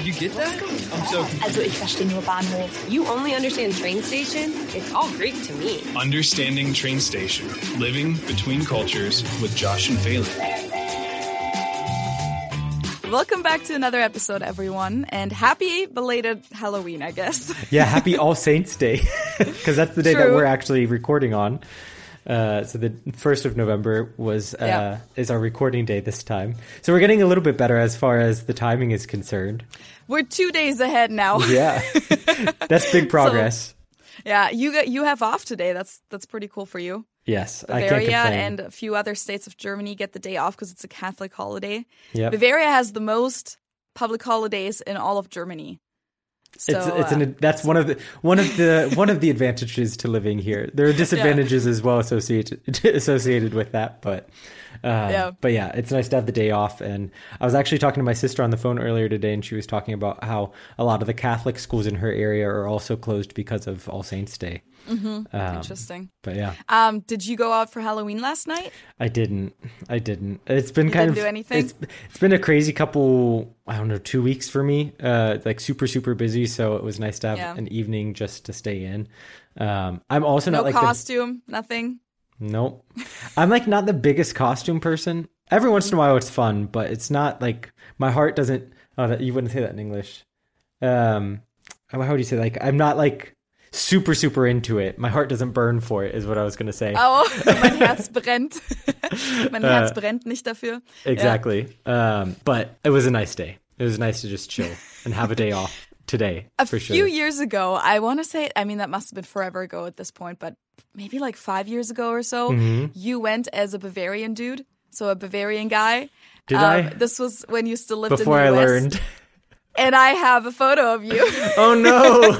Did you get that? I'm so confused. Also ich verstehe nur Bahnhof. You only understand train station? It's all Greek to me. Understanding Train Station. Living between cultures with Josh and Feli. Welcome back to another episode, everyone, and happy belated Halloween, I guess. Yeah, happy All Saints Day, because that's the day that we're actually recording on. Uh, so the first of November was uh, Yeah. is our recording day this time. So we're getting a little bit better as far as the timing is concerned. We're two days ahead now. Yeah, that's big progress. Yeah, you got, you have off today. That's that's pretty cool for you. yes, I can't Bavaria and a few other states of Germany get the day off because it's a Catholic holiday. Yep. Bavaria has the most public holidays in all of Germany. So it's it's uh, an that's one of the one of the one of the advantages to living here. There are disadvantages as well associated associated with that, but um, Yeah. but yeah, it's nice to have the day off. And I was actually talking to my sister on the phone earlier today, and she was talking about how a lot of the Catholic schools in her area are also closed because of All Saints Day. Um, interesting. but yeah, Um, did you go out for Halloween last night? I didn't. I didn't. It's been You kind didn't of do anything? It's, it's been a crazy couple. I don't know, two weeks for me. Uh, like super super busy. So it was nice to have Yeah. an evening just to stay in. Um, I'm also No not like the, costume, nothing. nope. I'm like not the biggest costume person. Every once in a while it's fun, but it's not like my heart doesn't. Oh, that you wouldn't say that in English. Um, how how would you say like I'm not like super super into it. My heart doesn't burn for it. Is what I was gonna say. Oh, mein Herz brennt. mein Herz Äh. brennt nicht dafür. Exactly. Um, but it was a nice day. It was nice to just chill and have a day off today A few sure. years ago, I want to say, I mean, that must have been forever ago at this point, but maybe like five years ago or so, Mm-hmm. you went as a Bavarian dude, so a Bavarian guy. Did Um, I? This was when you still lived Before in I the US. learned. and I have a photo of you. Oh no!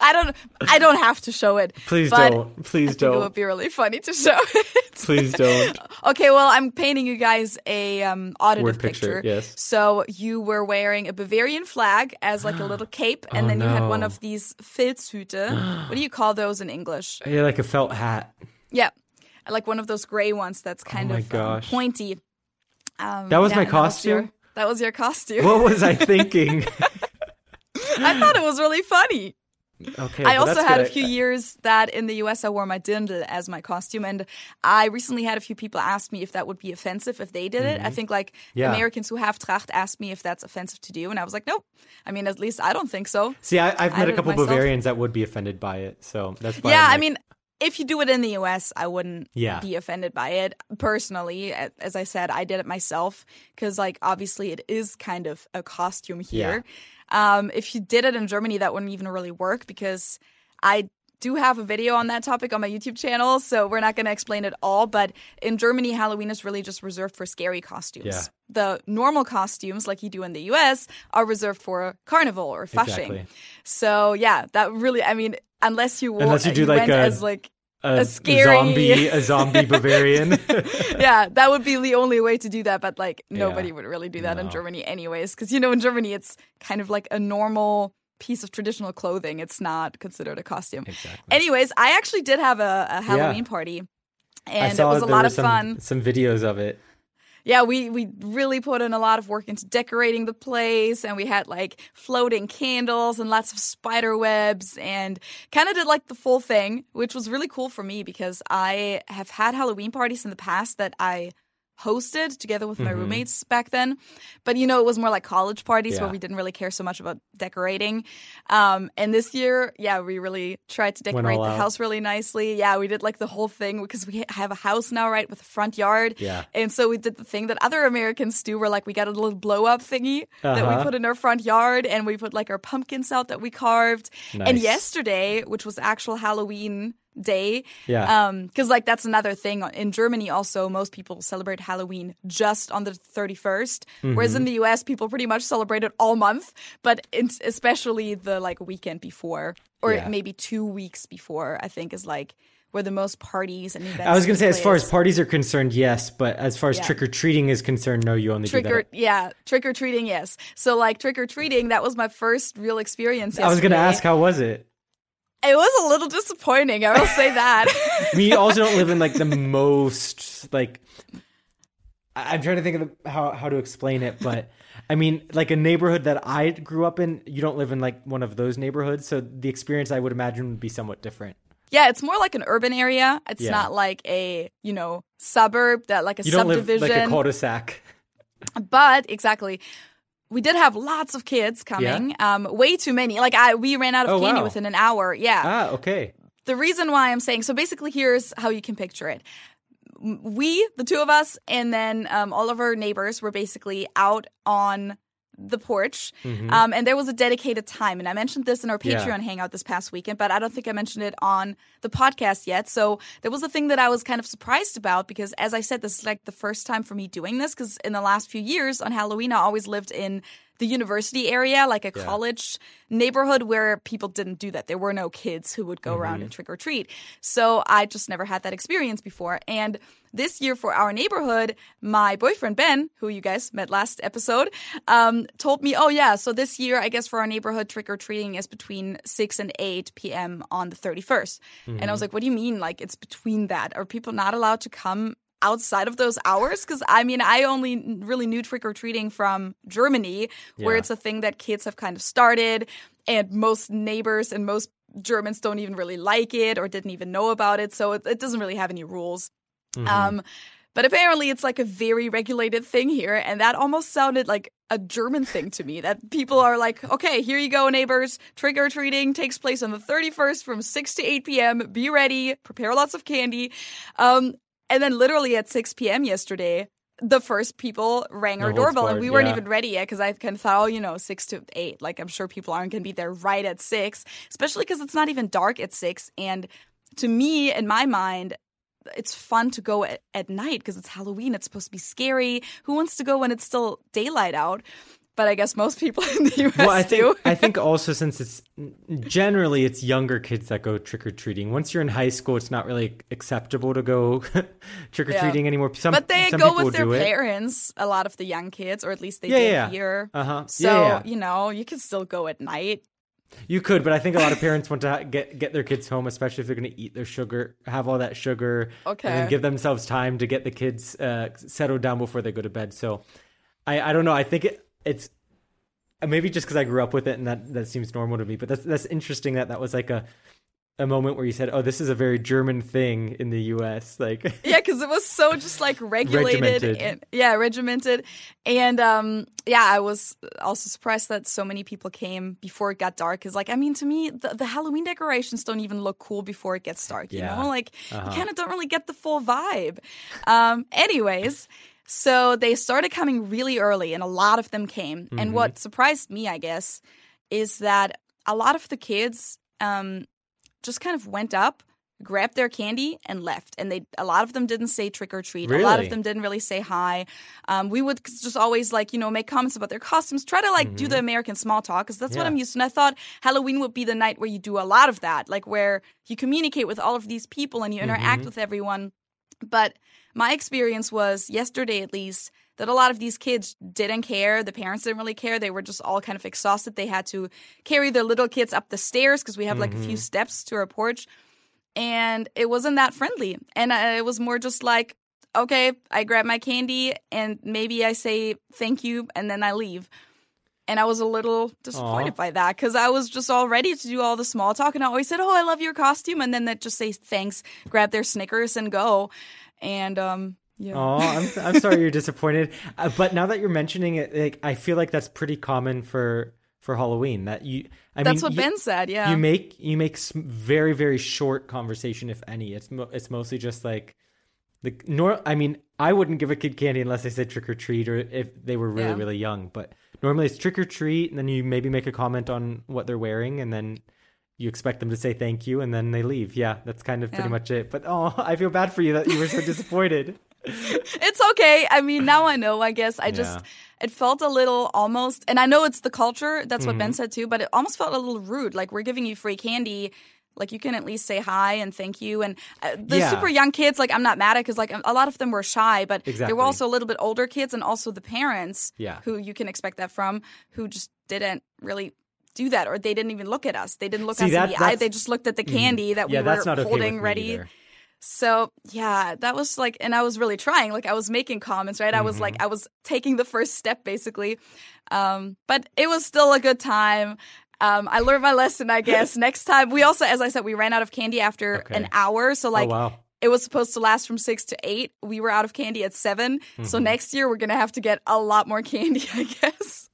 I don't, I don't have to show it. Please don't. Please I think it would be really funny to show it. Please don't. Okay, well, I'm painting you guys a um, auditive Word picture, yes. So you were wearing a Bavarian flag as like a little cape, and Oh, then you had one of these Filzhüte. what do you call those in English? Yeah, like a felt hat. Yeah, like one of those gray ones that's kind Oh my of um, gosh. pointy. Um, That was yeah, my costume? That was your, that was your costume. What was I thinking? I thought it was really funny. Okay. I also had good. a few years that in the US I wore my dirndl as my costume, and I recently had a few people ask me if that would be offensive if they did it. I think like Mm-hmm. Yeah. Americans who have tracht asked me if that's offensive to do, and I was like, nope. I mean, at least I don't think so. See, I, I've I met a couple. Bavarians that would be offended by it, so that's why. yeah, I'm I mean, if you do it in the US, I wouldn't Yeah. be offended by it personally. As I said, I did it myself because, like, obviously, it is kind of a costume here. Um, if you did it in Germany, that wouldn't even really work because I do have a video on that topic on my YouTube channel, so we're not going to explain it all. But in Germany, Halloween is really just reserved for scary costumes. Yeah. The normal costumes, like you do in the US, are reserved for carnival or Fasching. Exactly. So yeah, that really, I mean, unless you wore, Unless you do, like, a- as like a, a scary- zombie, a zombie Bavarian. yeah, that would be the only way to do that. But like nobody Yeah. would really do that in Germany, anyways, because you know in Germany it's kind of like a normal piece of traditional clothing. It's not considered a costume. exactly. Anyways, I actually did have a, a Halloween party, I and it was a lot of some, fun. Some videos of it. Yeah, we we really put in a lot of work into decorating the place, and we had like floating candles and lots of spider webs, and kind of did like the full thing, which was really cool for me because I have had Halloween parties in the past that I hosted together with my Mhm. roommates back then, but you know it was more like college parties where we didn't really care so much about decorating. Um, and this year, yeah, we really tried to decorate the out. house really nicely. Yeah, we did like the whole thing because we have a house now, right, with a front yard. Yeah. And so we did the thing that other Americans do, where like we got a little blow up thingy that we Uh-huh. put in our front yard, and we put like our pumpkins out that we carved. Nice. And yesterday, which was actual Halloween day, Yeah. um, because like that's another thing in Germany. Also, most people celebrate Halloween just on the 31st, whereas Mm-hmm. in the U.S. people pretty much celebrate it all month, but especially the like weekend before, or Yeah. maybe two weeks before. I think is like where the most parties and events. I was gonna say, take as far as parties are concerned, yes, but as far as Yeah. trick or treating is concerned, no, you only trick or yeah trick or treating yes so like trick or treating that was my first real experience I was gonna ask, how was it? It was a little disappointing i will say that we also don't live in like the most like I'm trying to think of how how to explain it, but I mean, like a neighborhood that I grew up in, you don't live in like one of those neighborhoods, so the experience I would imagine would be somewhat different. Yeah, it's more like an urban area. It's Yeah. not like a, you know, suburb that like a You subdivision. like a cul-de-sac. but exactly. We did have lots of kids coming. Um, way too many. Like I we ran out of Oh, candy wow. within an hour. Yeah. Ah, okay. the reason why I'm saying so basically here's how you can picture it. We, the two of us, and then um, all of our neighbors were basically out on the porch, um, and there was a dedicated time. And I mentioned this in our Yeah. Patreon hangout this past weekend, but I don't think I mentioned it on the podcast yet. So there was a thing that I was kind of surprised about because, as I said, this is like the first time for me doing this. Because in the last few years on Halloween, I always lived in the university area, like a Yeah. college neighborhood where people didn't do that. There were no kids who would go around and trick or treat. So I just never had that experience before. And this year for our neighborhood, my boyfriend Ben, who you guys met last episode, um, told me, oh, yeah, so this year, I guess for our neighborhood, trick or treating is between 6 and 8 p.m. on the 31st. And I was like, what do you mean? Like, it's between that? Are people not allowed to come? Outside of those hours, because I mean, I only really knew trick or treating from Germany, where Yeah. it's a thing that kids have kind of started, and most neighbors and most Germans don't even really like it or didn't even know about it. So it, it doesn't really have any rules. Um, but apparently, it's like a very regulated thing here, and that almost sounded like a German thing to me. That people are like, "Okay, here you go, neighbors. Trick or treating takes place on the 31st from 6 to 8 p.m. Be ready. Prepare lots of candy." Um, and then, literally at 6 p.m. yesterday, the first people rang our doorbell, and we weren't yeah. even ready yet because I kind of thought, oh, you know, six to eight. Like, I'm sure people aren't going to be there right at six, especially because it's not even dark at six. And to me, in my mind, it's fun to go at, at night because it's Halloween. It's supposed to be scary. Who wants to go when it's still daylight out? But I guess most people in the US Well, I think do. I think also since it's generally it's younger kids that go trick or treating. Once you're in high school, it's not really acceptable to go trick or treating anymore. Some, but they go with their do it. parents. A lot of the young kids, or at least they Yeah, did yeah. here. Uh-huh. So Yeah, yeah. you know, you can still go at night. You could, but I think a lot of parents want to get get their kids home, especially if they're going to eat their sugar, have all that sugar, Okay. and then give themselves time to get the kids uh, settled down before they go to bed. So, I I don't know. I think it, it's maybe just because I grew up with it and that that seems normal to me. But that's that's interesting that that was like a a moment where you said, "Oh, this is a very German thing in the U.S." Like, Yeah, because it was so just like regulated and yeah, regimented. And um yeah, I was also surprised that so many people came before it got dark. Cause like I mean to me, the, the Halloween decorations don't even look cool before it gets dark, you Yeah. know? Like Uh-huh. you kind of don't really get the full vibe. Um anyways, so they started coming really early and a lot of them came. Mm-hmm. And what surprised me, I guess, is that a lot of the kids um just kind of went up, grabbed their candy, and left. And they a lot of them didn't say trick or treat. A lot of them didn't really say hi. Um, we would just always like you know make comments about their costumes, try to like do the American small talk because that's what Mm-hmm. I'm used to. And I thought Halloween would be the night where you do a lot of that, like where you communicate with all of these people and you interact Mm-hmm. with everyone. But my experience was yesterday, at least, that a lot of these kids didn't care. The parents didn't really care. They were just all kind of exhausted. They had to carry their little kids up the stairs because we have like a few steps to our porch. And it wasn't that friendly. And uh, it was more just like, okay, I grab my candy and maybe I say thank you and then I leave. And I was a little disappointed Aw. by that because I was just all ready to do all the small talk. And I always said, Oh, I love your costume. And then they just say thanks, grab their Snickers and go. And um, yeah. Oh, I'm I'm sorry you're disappointed. Uh, but now that you're mentioning it, like I feel like that's pretty common for for Halloween. That you, I That's mean, what you, Ben said. Yeah. you make you make very very short conversation, if any. It's mo- it's mostly just like the nor. I mean, I wouldn't give a kid candy unless they said trick or treat or if they were really Yeah. really young. But normally it's trick or treat, and then you maybe make a comment on what they're wearing, and then. You expect them to say thank you and then they leave. Yeah, that's kind of pretty much it. But oh, I feel bad for you that you were so disappointed. It's okay. I mean, now I know, I guess. I just, Yeah. it felt a little almost, and I know it's the culture. That's what Ben Mm-hmm. said too, but it almost felt a little rude. Like, we're giving you free candy. Like, you can at least say hi and thank you. And uh, the Yeah. super young kids, like, I'm not mad at because, like, a lot of them were shy, but there were also a little bit older kids and also the parents Yeah. who you can expect that from who just didn't really. Do that, or they didn't even look at us. They didn't look See, us that- in the eye. They just looked at the candy that yeah, we that's were okay holding with ready. either. So yeah, that was like, and I was really trying. Like I was making comments, right? I was Mm-hmm. like, I was taking the first step basically, Um, but it was still a good time. Um, I learned my lesson, I guess. Next time, we also, as I said, we ran out of candy after Okay. an hour. So, like, oh wow. it was supposed to last from six to eight. We were out of candy at 7 So, Mm-hmm. next year, we're going to have to get a lot more candy, I guess.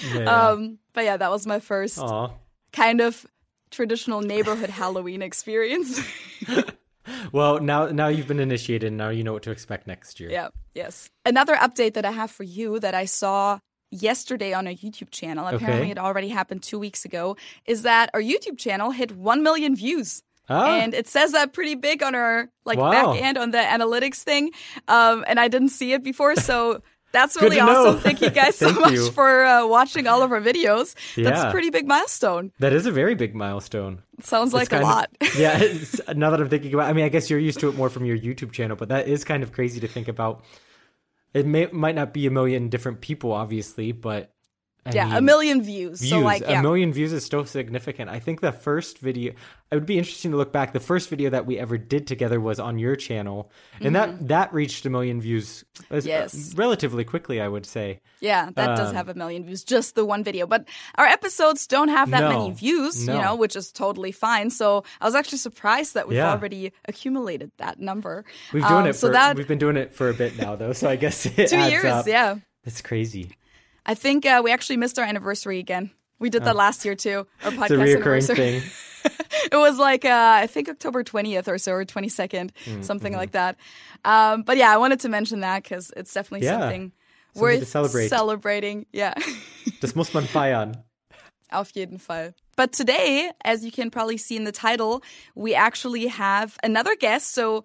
Yeah. Um, but yeah, that was my first Aw. kind of traditional neighborhood Halloween experience. Well, now now you've been initiated. Now you know what to expect next year. yeah, yes. Another update that I have for you that I saw yesterday on a YouTube channel, apparently Okay. it already happened two weeks ago, is that our YouTube channel hit 1 million views. Ah, And it says that pretty big on our like Wow. back end on the analytics thing. Um, and I didn't see it before, so that's really awesome. Thank you guys so much you. for uh, watching all of our videos. That's a pretty big milestone. that is a very big milestone. Sounds like a kind of- lot. yeah. It's, now that I'm thinking about, I mean, I guess you're used to it more from your YouTube channel, but that is kind of crazy to think about. It may might not be a million different people, obviously, but I yeah, a million views. views. So like, yeah, A million views is still significant. I think the first video, it would be interesting to look back. The first video that we ever did together was on your channel, and that that reached a million views as- Mm-hmm. Yes. relatively quickly, I would say. yeah, that does um, have a million views, just the one video. But our episodes don't have that many No, views, you know, which is totally fine. So I was actually surprised that we've Yeah. already accumulated that number. We've doing Um, it so for that we've been doing it for a bit now, though. So I guess two years, up. yeah. That's crazy. I think uh, we actually missed our anniversary again. We did that last year too. Our podcast It's a reoccurring anniversary. thing. it was like uh, I think October twentieth or so, or twenty Mm, something mm-hmm. like that. Um, but yeah, I wanted to mention that because it's definitely Yeah, something something worth celebrate. celebrating. Yeah, Das muss man feiern. auf jeden Fall. But today, as you can probably see in the title, we actually have another guest. So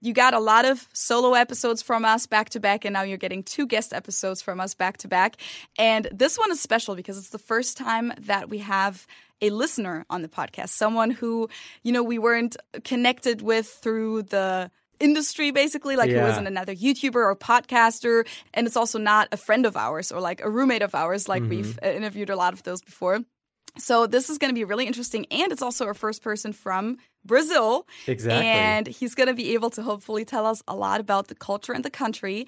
you got a lot of solo episodes from us back to back, and now you're getting two guest episodes from us back to back. And this one is special because it's the first time that we have a listener on the podcast, someone who, you know, we weren't connected with through the industry basically like who Yeah. isn't another youtuber or podcaster and it's also not a friend of ours or like a roommate of ours like we've uh, interviewed a lot of those before so this is going to be really interesting and it's also our first person from Brazil Exactly. and he's going to be able to hopefully tell us a lot about the culture and the country.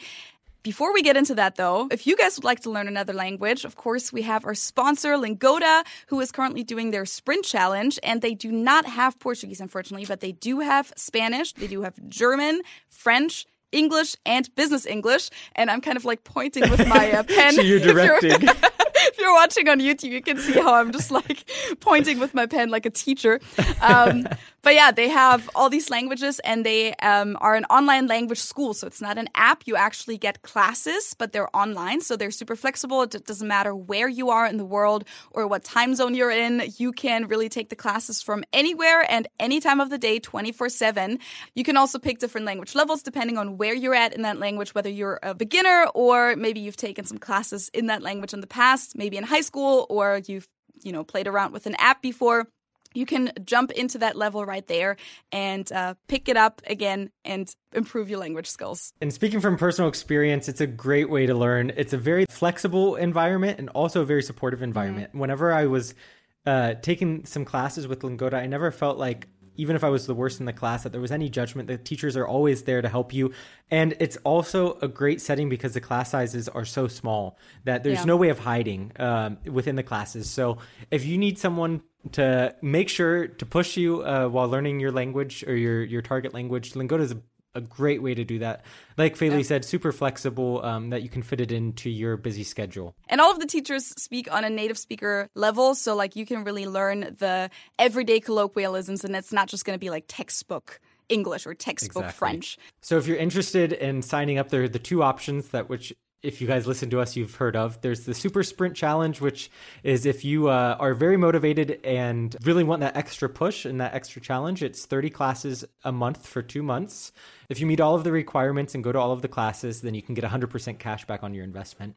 Before we get into that, though, if you guys would like to learn another language, of course, we have our sponsor, Lingoda, who is currently doing their sprint challenge. And they do not have Portuguese, unfortunately, but they do have Spanish, they do have German, French, English, and business English. And I'm kind of like pointing with my uh, pen. So you're directing. if you're watching on YouTube, you can see how I'm just like pointing with my pen like a teacher. Um, but yeah, they have all these languages and they um, are an online language school. So it's not an app. You actually get classes, but they're online. So they're super flexible. It doesn't matter where you are in the world or what time zone you're in. You can really take the classes from anywhere and any time of the day, 24 7. You can also pick different language levels depending on where you're at in that language, whether you're a beginner or maybe you've taken some classes in that language in the past, maybe in high school, or you've, you know, played around with an app before. You can jump into that level right there and uh, pick it up again and improve your language skills. And speaking from personal experience, it's a great way to learn. It's a very flexible environment and also a very supportive environment. Whenever I was uh, taking some classes with Lingoda, I never felt like, even if I was the worst in the class, that there was any judgment. The teachers are always there to help you. And it's also a great setting because the class sizes are so small that there's Yeah. no way of hiding um, within the classes. So if you need someone to make sure to push you uh, while learning your language or your, your target language, Lingoda is a a great way to do that. Like Feli said, super flexible um, that you can fit it into your busy schedule. And all of the teachers speak on a native speaker level. So, like, you can really learn the everyday colloquialisms, and it's not just going to be like textbook English or textbook Exactly. French. So if you're interested in signing up, there are the two options that which if you guys listen to us, you've heard of. There's the Super Sprint Challenge, which is if you uh, are very motivated and really want that extra push and that extra challenge, it's 30 classes a month for two months. If you meet all of the requirements and go to all of the classes, then you can get 100% cash back on your investment.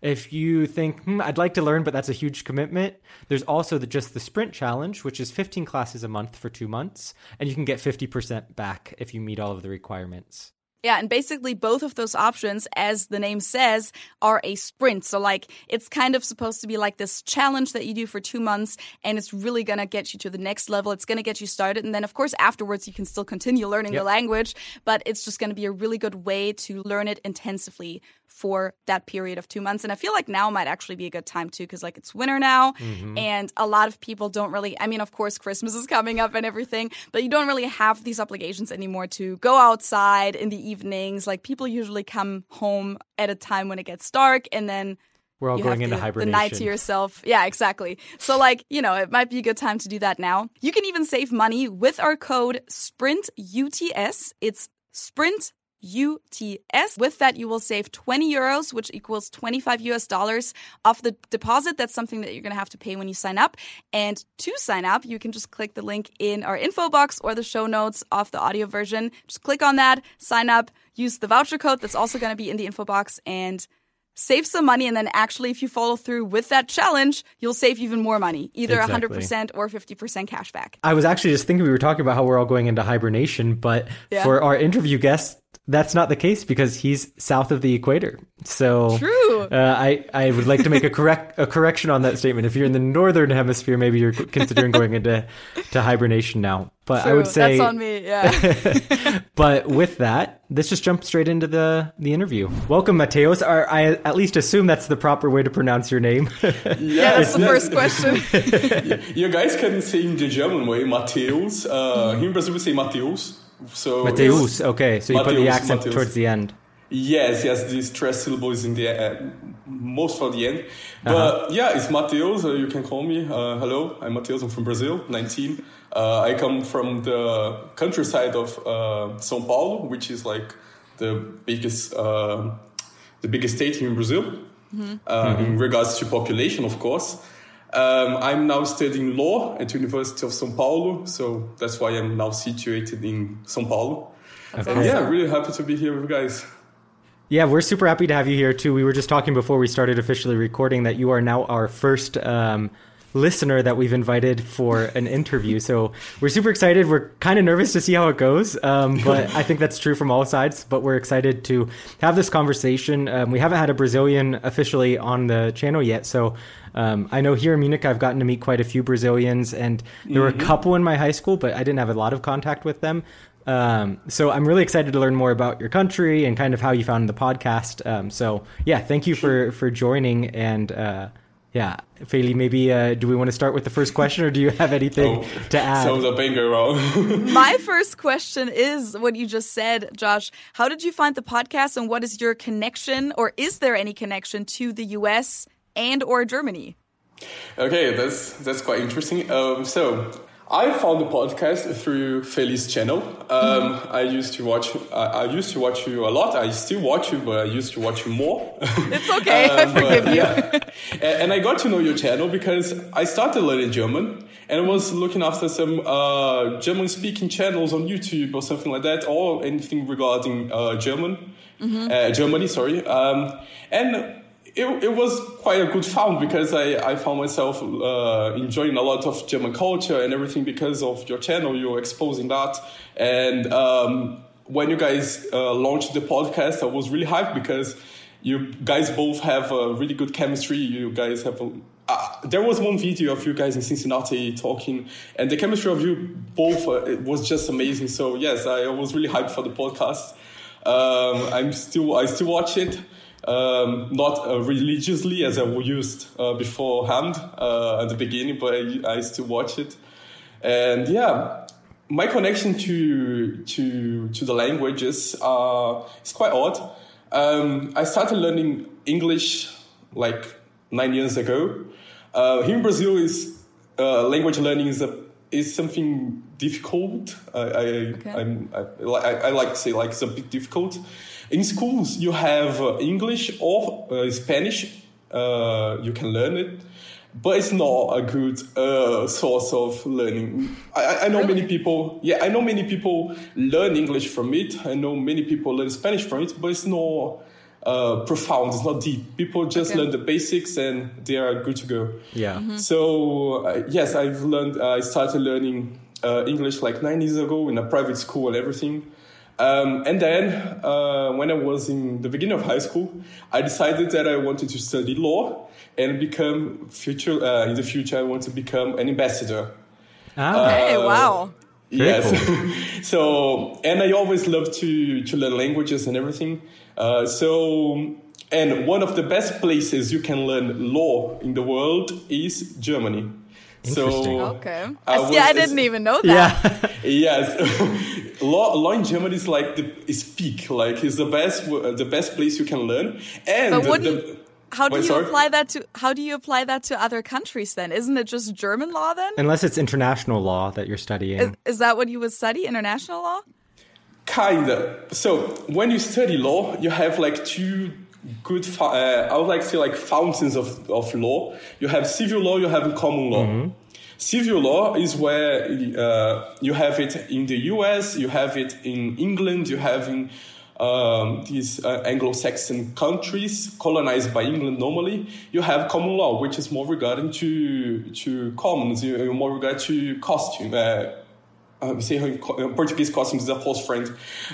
If you think, hmm, I'd like to learn, but that's a huge commitment, there's also the, just the Sprint Challenge, which is 15 classes a month for two months, and you can get 50% back if you meet all of the requirements. Yeah, and basically both of those options, as the name says, are a sprint. So, like, it's kind of supposed to be like this challenge that you do for two months, and it's really gonna get you to the next level. It's gonna get you started, and then, of course, afterwards, you can still continue learning the language, but it's just gonna be a really good way to learn it intensively for that period of two months. And I feel like now might actually be a good time too, because like it's winter now, Mm-hmm. and a lot of people don't really. I mean, of course, Christmas is coming up and everything, but you don't really have these obligations anymore to go outside in the evenings. Like people usually come home at a time when it gets dark, and then We're all you going have into the, hibernation. The night to yourself. Yeah, exactly. So, like, you know, it might be a good time to do that now. You can even save money with our code SPRINTUTS. It's SPRINT. UTS. With that, you will save 20 euros, which equals 25 US dollars off the deposit. That's something that you're going to have to pay when you sign up. And to sign up, you can just click the link in our info box or the show notes off the audio version. Just click on that, sign up, use the voucher code that's also going to be in the info box, and save some money and then actually if you follow through with that challenge you'll save even more money either Exactly. 100% or 50% cash back I was actually just thinking we were talking about how we're all going into hibernation, but Yeah. for our interview guest, that's not the case because he's south of the equator. So True. Uh, I I would like to make a correct a correction on that statement. If you're in the northern hemisphere, maybe you're considering going into to hibernation now. But I would say that's on me yeah But with that, let's just jump straight into the the interview. Welcome, Mateos. Or I at least assume that's the proper way to pronounce your name. yeah that's the first question You guys can say in the German way, Mateus. Uh, Here in Brazil we say Mateus. So Mateus. Okay, so you put the accent Mateus. towards the end. Yes, yes, these stress syllables in the uh, most for the end. But Uh-huh. yeah, it's Mateus. Uh, you can call me. Uh, hello, I'm Mateus. I'm from Brazil, 19. Uh, I come from the countryside of uh, São Paulo, which is like the biggest uh, the biggest state in Brazil uh, in regards to population, of course. Um, I'm now studying law at University of São Paulo, so that's why I'm now situated in São Paulo. That's And awesome. yeah, really happy to be here with you guys. Yeah, we're super happy to have you here too. We were just talking before we started officially recording that you are now our first um, listener that we've invited for an interview. So we're super excited. We're kind of nervous to see how it goes, um, but I think that's true from all sides. But we're excited to have this conversation. Um, we haven't had a Brazilian officially on the channel yet, so. Um, I know here in Munich, I've gotten to meet quite a few Brazilians, and there were a couple in my high school, but I didn't have a lot of contact with them. Um, so I'm really excited to learn more about your country and kind of how you found the podcast. Um, so yeah, thank you for for joining. And uh, yeah, Feli, maybe uh, do we want to start with the first question, or do you have anything to add? Sounds a banger wrong. my first question is what you just said josh how did you find the podcast and what is your connection or is there any connection to the us and or germany okay, that's that's quite interesting. Um, so I found the podcast through Feli's channel. Um, I used to watch. I, I used to watch you a lot. I still watch you, but I used to watch you more. it's okay i Um, but, forgive you yeah. and, and I got to know your channel because I started learning German and I was looking after some uh, German speaking channels on YouTube or something like that, or anything regarding uh, German, uh, Germany, sorry. Um, and it, it was quite a good found because I, I found myself uh, enjoying a lot of German culture and everything because of your channel. You're exposing that. And um, when you guys uh, launched the podcast, I was really hyped because you guys both have a really good chemistry. You guys have a, uh, there was one video of you guys in Cincinnati talking, and the chemistry of you both uh, was just amazing. So yes, I was really hyped for the podcast. Um, I'm still I still watch it, um, not uh, religiously as I used uh, beforehand uh, at the beginning, but I, I still watch it. And yeah, my connection to to to the languages uh, is quite odd. Um, I started learning English like nine years ago. Uh, here in Brazil, is uh, language learning is a is something difficult. I I, I'm, I, I, I like to say like it's a bit difficult. In schools, you have uh, English or uh, Spanish. Uh, you can learn it, but it's not a good uh, source of learning. I, I- I know many people. Yeah, I know many people learn English from it. I know many people learn Spanish from it, but it's not uh, profound. It's not deep. People just Okay. learn the basics and they are good to go. yeah. So uh, yes, I've learned. I started learning uh, English like nine years ago in a private school and everything. Um, and then uh, when I was in the beginning of high school, I decided that I wanted to study law and become future. Uh, in the future, I want to become an ambassador. Ah, hey wow Very yes. so, and I always love to to learn languages and everything. Uh, so, and one of the best places you can learn law in the world is Germany. Interesting. So Okay. I I see, I didn't even know that. Yeah. Yes, law, law in Germany is like the is peak. Like it's the best the best place you can learn. And But the- wouldn't- the- How do Wait, you sorry? apply that to how do you apply that to other countries then? Isn't it just German law then? Unless it's international law that you're studying. Is, is that what you would study, international law? Kinda. So when you study law, you have like two good. Uh, I would like to say like fountains of of law. You have civil law. You have common law. Civil law is where uh, you have it in the U.S. You have it in England. You have in um, these uh, Anglo-Saxon countries colonized by England. Normally, you have common law, which is more regarding to to commons, you- more regard to costume. Uh, uh, we say uh, Portuguese costumes is a false friend.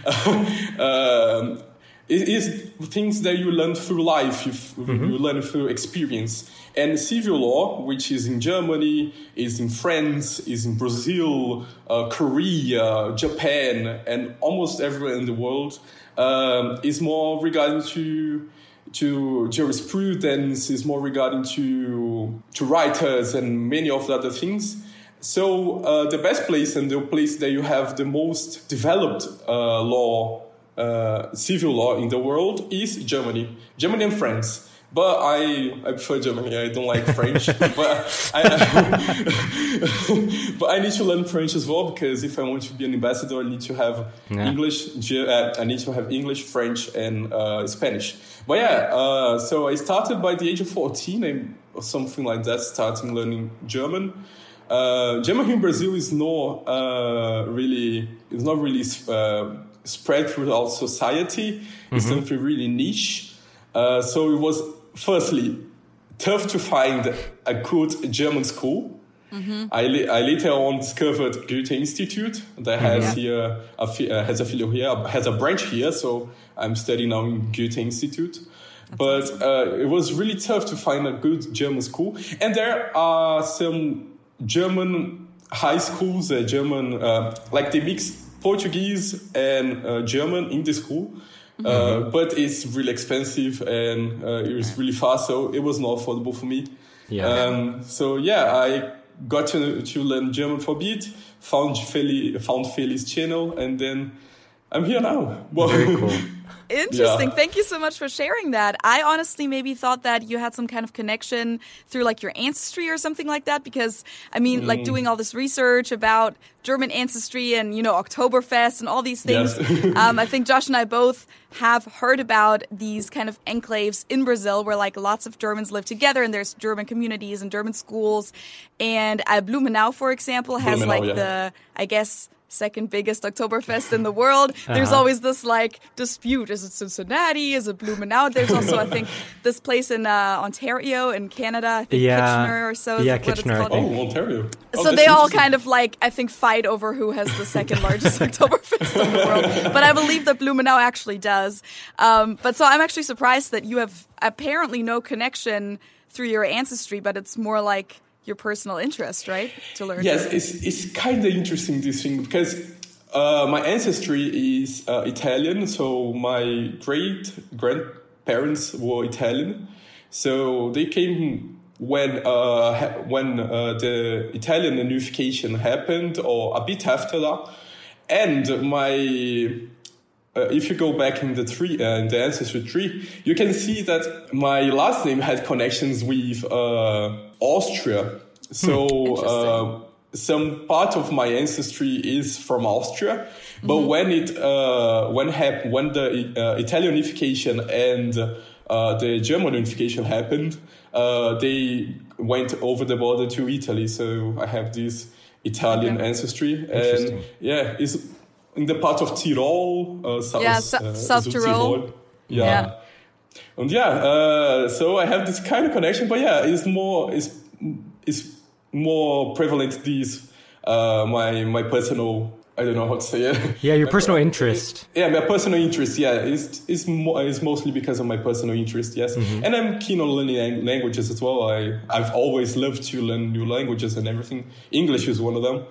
um, it is things that you learn through life, you, f- you learn through experience. And civil law, which is in Germany, is in France, is in Brazil, uh, Korea, Japan, and almost everywhere in the world, um, is more regarding to to jurisprudence, is more regarding to to writers and many of the other things. So uh, the best place and the place that you have the most developed uh, law, uh, civil law in the world is Germany, Germany and France. But I, I prefer Germany. I don't like French. but I, but I need to learn French as well because if I want to be an ambassador, I need to have Yeah. English. Uh, I need to have English, French, and uh, Spanish. But yeah, uh, so I started by the age of fourteen, and- or something like that, starting learning German. Uh, German in Brazil is not uh, really is not really uh, spread throughout society. It's something really niche. Uh, so it was firstly tough to find a good German school. I, li- I later on discovered Goethe Institute that has Yeah. here a fi- uh, has a filial here has a branch here. So I'm studying now in Goethe Institute. but uh, it was really tough to find a good German school, and there are some German high schools, uh, German uh, like they mix Portuguese and uh, German in the school. Uh, but it's really expensive and uh, it was really far, so it was not affordable for me. Yeah. Um, so yeah, I got to, to learn German for a bit, found Feli, found Feli's channel, and then I'm here now. Well, Very cool. Interesting. Yeah. Thank you so much for sharing that. I honestly maybe thought that you had some kind of connection through like your ancestry or something like that because I mean Mm. like doing all this research about German ancestry and you know Oktoberfest and all these things. Yes. um, I think Josh and I both have heard about these kind of enclaves in Brazil where like lots of Germans live together and there's German communities and German schools. And uh, Blumenau, for example, has Blumenau, like yeah. the I guess second biggest Oktoberfest in the world. There's Uh-huh. always this like dispute: is it Cincinnati? Is it Blumenau? There's also I think this place in uh, Ontario in Canada, I think Yeah. Kitchener or so. is Yeah, what it's Kitchener, I called. oh, Ontario. So they all kind of like I think fight over who has the second largest Oktoberfest in the world. But I believe that Blumenau actually does. Um, but so I'm actually surprised that you have apparently no connection through your ancestry, but it's more like your personal interest, right? To learn. Yes, it's it's kind of interesting this thing because uh, my ancestry is uh, Italian, so my great grandparents were Italian, so they came when uh, when uh, the Italian unification happened, or a bit after that, and my uh, if you go back in the tree, uh, in the ancestry tree, you can see that my last name had connections with uh, Austria. So uh, some part of my ancestry is from Austria. But when it uh, when hap- when the uh, Italian unification and uh, the German unification happened, uh, they went over the border to Italy. So I have this Italian Okay. ancestry, and yeah, it's in the part of Tyrol, uh, south, Yeah, uh, South Süd- Tyrol. Yeah. Yeah. And yeah, uh, so I have this kind of connection, but yeah, it's more it's it's more prevalent these uh, my my personal I don't know how to say it. Yeah, your personal interest. Yeah, my personal interest. Yeah, it's it's more it's mostly because of my personal interest. Yes, Mm-hmm. and I'm keen on learning languages as well. I I've always loved to learn new languages and everything. English is one of them.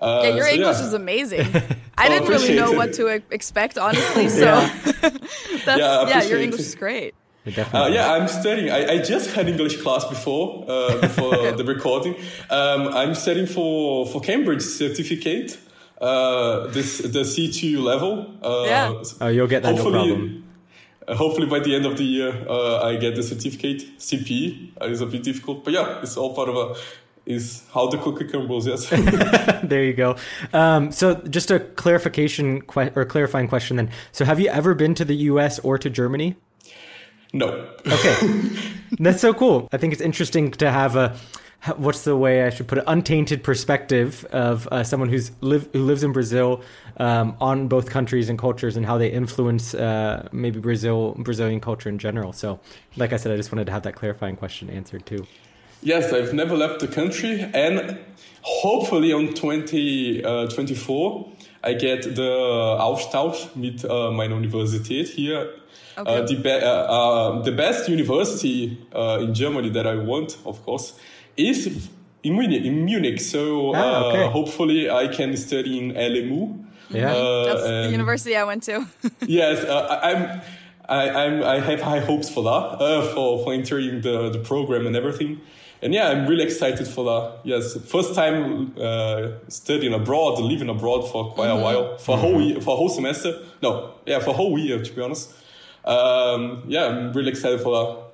Uh, Yeah, your so English yeah. is amazing. I Oh, didn't really know it. what to expect, honestly. So Yeah. that's Yeah, yeah, your English it. is great. Uh, yeah, I'm studying. I, I just had English class before uh, before the recording. Um, I'm studying for for Cambridge certificate. Uh, this the C2 level. Uh, Yeah. Oh, you'll get that no hopefully, problem. uh, hopefully by the end of the year, uh, I get the certificate. CP is a bit difficult, but yeah, it's all part of a is how the cookie crumbles. Yes. there you go. Um, so just a clarification que- or clarifying question then. So have you ever been to the U.S. or to Germany? no. Okay, that's so cool. I think it's interesting to have a what's the way I should put it untainted perspective of uh, someone who's live who lives in Brazil um, on both countries and cultures and how they influence uh, maybe Brazil Brazilian culture in general. So, like I said, I just wanted to have that clarifying question answered too. Yes, I've never left the country, and hopefully on 2024 I get the Austausch mit uh, meiner Universität here. Okay. Uh, the, be- uh, uh, the best university uh, in Germany that I want, of course, is in Munich. In Munich. So Ah, uh, okay. hopefully I can study in LMU. Yeah. Uh, That's the university I went to. yes, uh, I- I'm. I, I'm, I have high hopes for that, uh, for, for entering the, the program and everything. And yeah, I'm really excited for that. Yes, first time uh, studying abroad, living abroad for quite a while, for a whole year, for a whole semester. No, yeah, for a whole year to be honest. Um, yeah, I'm really excited for that.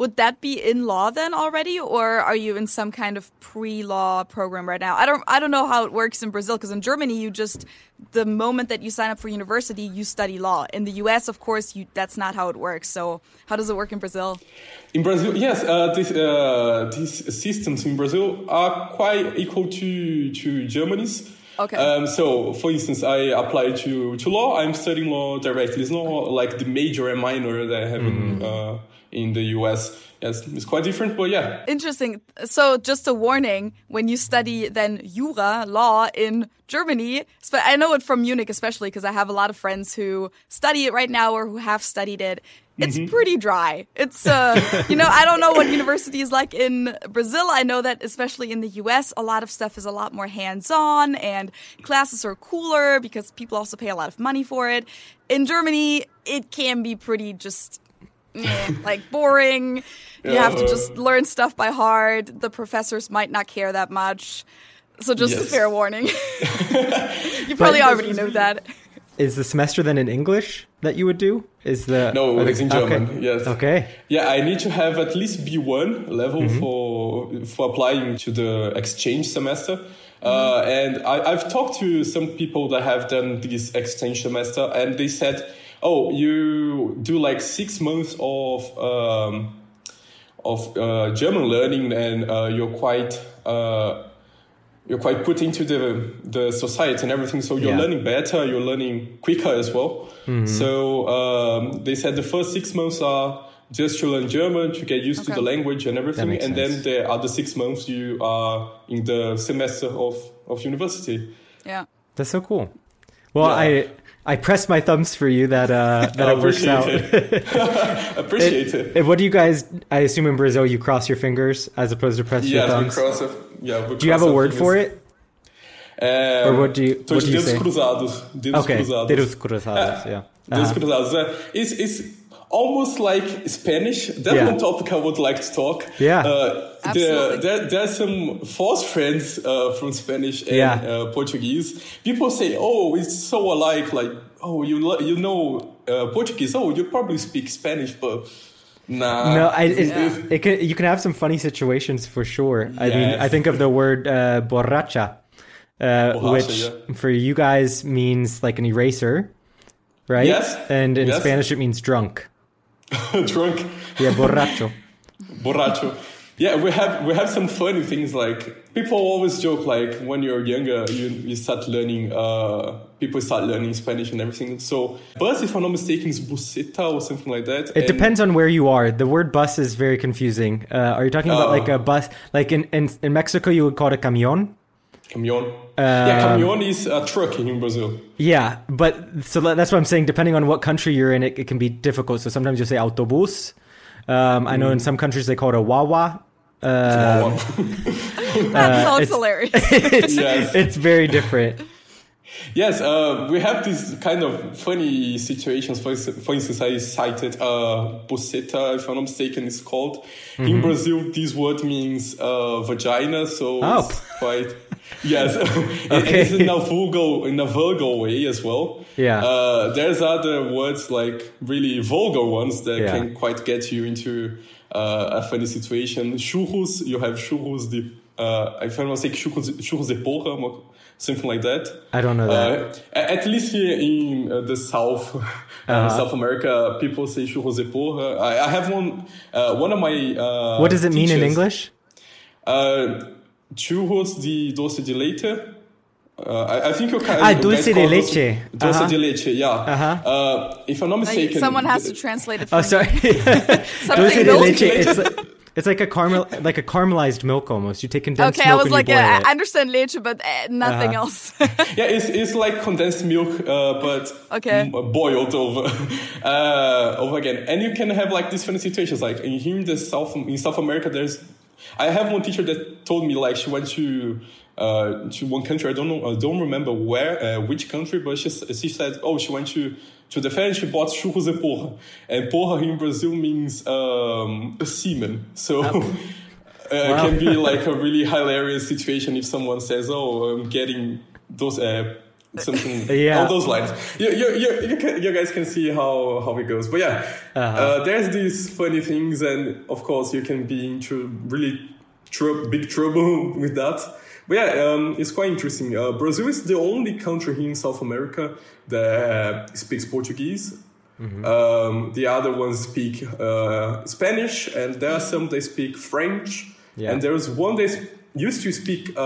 Would that be in law then already, or are you in some kind of pre-law program right now? I don't, I don't know how it works in Brazil because in Germany you just the moment that you sign up for university you study law. In the U.S., of course, you that's not how it works. So how does it work in Brazil? In Brazil, yes, uh, this, uh, these systems in Brazil are quite equal to to Germany's. Okay. Um, so, for instance, I applied to, to law. I'm studying law directly. It's not like the major and minor that I have in, uh, in the US. Yes, it's quite different, but yeah. Interesting. So, just a warning: when you study then Jura law in Germany, I know it from Munich, especially because I have a lot of friends who study it right now or who have studied it. It's pretty dry. It's, uh, you know, I don't know what university is like in Brazil. I know that especially in the US, a lot of stuff is a lot more hands on and classes are cooler because people also pay a lot of money for it. In Germany, it can be pretty just like boring. You have to just learn stuff by heart. The professors might not care that much. So just a fair warning. you probably already know that. Is the semester then in English that you would do? Is the No, or the- it's in German. Okay. Yes. Okay. Yeah, I need to have at least B1 level for for applying to the exchange semester. Uh, and I, I've talked to some people that have done this exchange semester, and they said, "Oh, you do like six months of um, of uh, German learning, and uh, you're quite." Uh, you're quite put into the the society and everything, so you're Yeah. learning better, you're learning quicker as well. So um, they said the first six months are just to learn German, to get used to the language and everything, and sense. then the other six months you are in the semester of of university. Yeah. That's so cool. Well, Yeah. I I press my thumbs for you that uh, that it works out. appreciate Appreciate it. And what do you guys? I assume in Brazil you cross your fingers as opposed to press your Yes, we cross. it. Yeah, we do you have a word for it? Um, Or what do you- what do you dedos say? cruzados. Dedos Okay, cruzados. dedos cruzados. Yeah. Dedos Uh-huh. cruzados. Uh, It's, it's almost like Spanish. That's Yeah. one topic I would like to talk. Yeah. Uh, Absolutely. there, there, there are some false friends uh, from Spanish and Yeah. uh, Portuguese. People say, oh, it's so alike. Like, oh, you, lo- you know uh, Portuguese. Oh, you probably speak Spanish, but nah. No, I, it, Yeah. it can, you can have some funny situations for sure. I mean, I think of the word uh, borracha, uh, Borracha, which yeah. for you guys means like an eraser, right? Yes. And in Yes. Spanish it means drunk. Drunk. Yeah, borracho. Borracho. Yeah, we have we have some funny things like people always joke like when you're younger you, you start learning uh people start learning Spanish and everything. So bus if I'm not mistaken is buceta or something like that. It And- depends on where you are. The word bus is very confusing. Uh, are you talking about Oh. like a bus? Like in, in, in Mexico, you would call it a camion. Camion. Yeah, camion is a truck in Brazil. Yeah, but so that's what I'm saying. Depending on what country you're in, it, it can be difficult. So sometimes you say autobus. Um, I know in some countries they call it a wawa. Wow. That sounds it's- hilarious. it's, Yes. it's very different. Yes, uh, we have these kind of funny situations. For, for instance, I cited uh, buceta, if I'm not mistaken, it's called. Mm-hmm. In Brazil, this word means uh, vagina, so oh. it's quite. Yes, okay. it's in a vulgar in a vulgar way as well. Yeah. Uh, there's other words like really vulgar ones that yeah. can quite get you into uh, a funny situation. Churros, you have churros de. Uh, if I'm not mistaken, churros, churros de porra, something like that. I don't know that. Uh, at least here in uh, the South, uh-huh. South America, people say churros de porra. I, I have one. Uh, one of my. Uh, what does it teachers, mean in English? Churros de doce de leite. Uh, I, I, think you can. Ah, dulce de leche. Dulce uh-huh. de leche, yeah. Uh-huh. Uh, if I'm not mistaken, like someone has to translate it. For oh, sorry. dulce de leche. It's like, it's like a caramel, like a caramelized milk almost. You take condensed okay, milk. Okay, I was like, yeah, I understand leche, but uh, nothing uh-huh. else. yeah, it's it's like condensed milk, uh, but okay. boiled over uh, over again. And you can have like these funny situations. Like in here in the South in South America, there's. I have one teacher that told me like she went to uh, to one country. I don't know. I don't remember where, uh, which country, but she she said, oh, she went to to the fair and she bought churros de porra. And porra in Brazil means um, a semen. So. Oh. Uh, wow. It can be like a really hilarious situation if someone says, "Oh, I'm getting those uh, something yeah. all those lines." You, you, you, you, can, you, guys can see how how it goes. But yeah, uh-huh. uh, there's these funny things, and of course, you can be into really tr- big trouble with that. But yeah, um, it's quite interesting. Uh, Brazil is the only country here in South America that speaks Portuguese. Mm-hmm. Um, the other ones speak uh, Spanish, and there are some that speak French. Yeah. And there's one that used to speak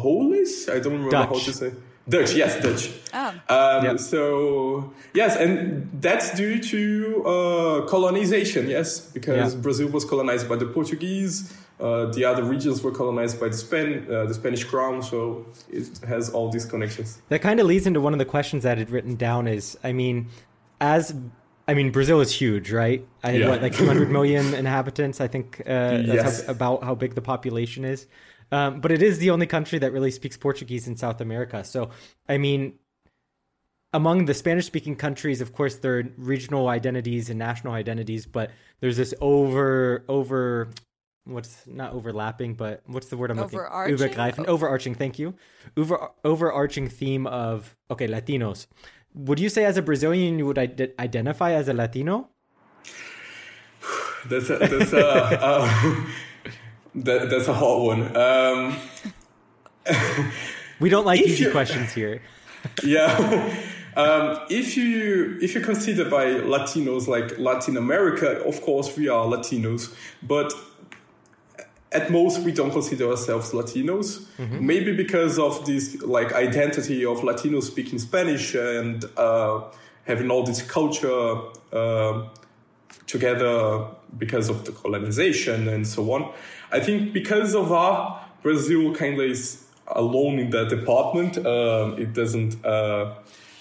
Polish. I don't remember Dutch. how to say. Dutch, yes, Dutch. Oh. Um, yep. So, yes, and that's due to uh, colonization, yes, because yeah. Brazil was colonized by the Portuguese. Uh, the other regions were colonized by the, Span- uh, the Spanish crown, so it has all these connections. That kind of leads into one of the questions that I had written down is, I mean, as I mean, Brazil is huge, right? I yeah. what, like 200 million inhabitants. I think uh, that's yes. how, about how big the population is. Um, but it is the only country that really speaks Portuguese in South America. So, I mean, among the Spanish speaking countries, of course, there are regional identities and national identities, but there's this over over what's not overlapping, but what's the word I'm overarching? looking? Übergreifend, oh. overarching. Thank you. Over overarching theme of okay, Latinos. Would you say as a Brazilian you would ide- identify as a Latino? that's a, that's a uh, that, that's a hot one. Um, we don't like easy questions here. yeah. Um, if you if you consider by Latinos like Latin America, of course we are Latinos, but at most we don't consider ourselves Latinos. Mm-hmm. Maybe because of this like identity of Latinos speaking Spanish and uh, having all this culture uh, together because of the colonization and so on. I think because of that, Brazil kind of is alone in that department. Uh, it doesn't uh,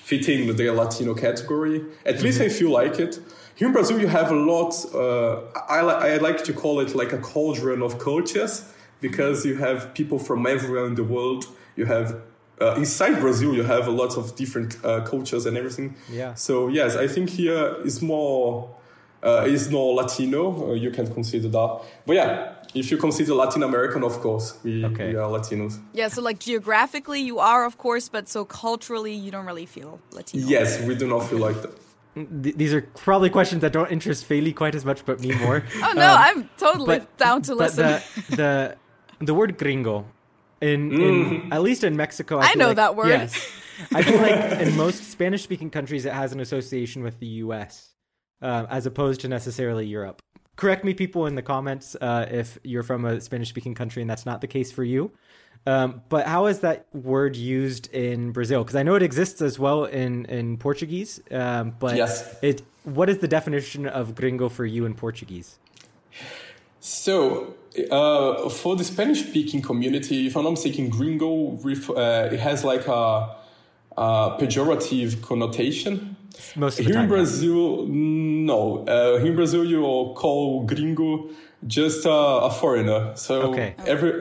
fit in the Latino category. At mm-hmm. least I feel like it. Here in Brazil, you have a lot. Uh, I, I like to call it like a cauldron of cultures because you have people from everywhere in the world. You have uh, inside Brazil, you have a lot of different uh, cultures and everything. Yeah. So yes, I think here is more uh, is more Latino. Uh, you can consider that. But yeah, if you consider Latin American, of course, we, okay. we are Latinos. Yeah. So like geographically, you are, of course, but so culturally, you don't really feel Latino. Yes, we do not feel like that these are probably questions that don't interest Feli quite as much, but me more. oh no, um, I'm totally but, down to listen. The, the the word gringo, in, in mm. at least in Mexico, I, I know like, that word. Yes, I feel like in most Spanish-speaking countries, it has an association with the U.S. Uh, as opposed to necessarily Europe. Correct me, people in the comments, uh, if you're from a Spanish-speaking country and that's not the case for you. Um, but how is that word used in Brazil? Because I know it exists as well in in Portuguese. Um, but yes. it what is the definition of gringo for you in Portuguese? So uh, for the Spanish speaking community, if I'm not mistaken, gringo uh, it has like a, a pejorative connotation. Most here time, in Brazil, No, uh, in Brazil you call gringo just uh, a foreigner. So Okay. every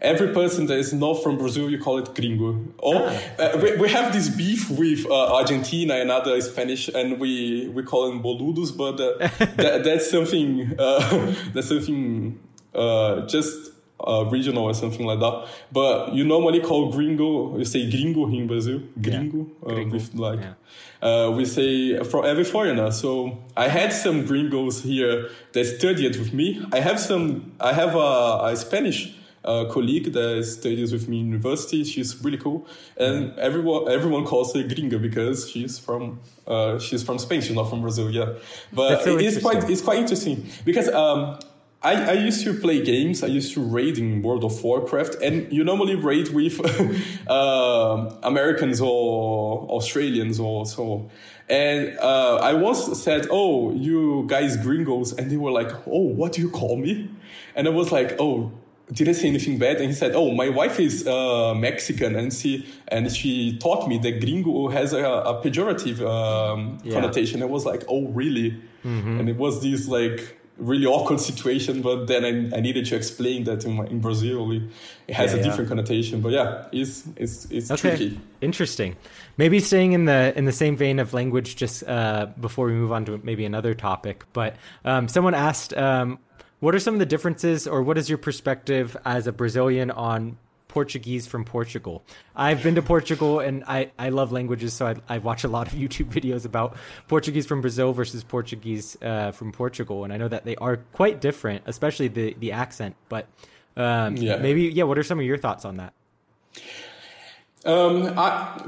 every person that is not from Brazil, you call it gringo. Or Ah. uh, we, we have this beef with uh, Argentina and other Spanish, and we we call them boludos, but uh, that, that's something uh, that's something uh, just. Uh, regional or something like that, but you normally call gringo. You say gringo in Brazil, gringo, uh, Gringo, with like yeah. uh, we say for every foreigner. So I had some gringos here that studied with me. I have some. I have a, a Spanish uh, colleague that studies with me in university. She's really cool, and everyone everyone calls her gringa because she's from uh, she's from Spain. She's not from Brazil. Yeah, but so it is quite it's quite interesting because um, I, I used to play games. I used to raid in World of Warcraft, and you normally raid with um Americans or Australians or so. And uh, I once said, "Oh, you guys gringos," and they were like, "Oh, what do you call me?" And I was like, "Oh." Did I say anything bad? And he said, "Oh, my wife is uh, Mexican, and she and she taught me that gringo has a, a pejorative um, Yeah. connotation." I was like, "Oh, really?" And it was this like really awkward situation. But then I, I needed to explain that in, my, in Brazil it, it has Yeah, a yeah. different connotation. But yeah, it's it's it's Okay, tricky. interesting. Maybe staying in the in the same vein of language, just uh, before we move on to maybe another topic. But um, someone asked, um, what are some of the differences, or what is your perspective as a Brazilian on Portuguese from Portugal? I've been to Portugal, and I, I love languages, so I, I watch a lot of YouTube videos about Portuguese from Brazil versus Portuguese uh, from Portugal, and I know that they are quite different, especially the the accent. But um, Yeah. maybe yeah, what are some of your thoughts on that? Um, I,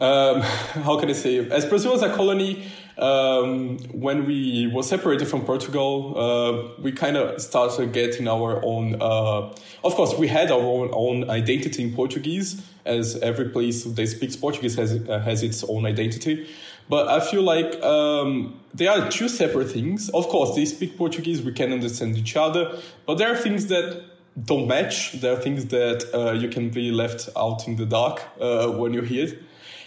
um, how can I say? As Brazil was a colony, um, when we were separated from Portugal, uh, we kind of started getting our own. Uh, of course, we had our own, own identity in Portuguese, as every place that speaks Portuguese has uh, has its own identity. But I feel like um, they are two separate things. Of course, they speak Portuguese, we can understand each other, but there are things that don't match. There are things that uh, you can be left out in the dark uh, when you hear it.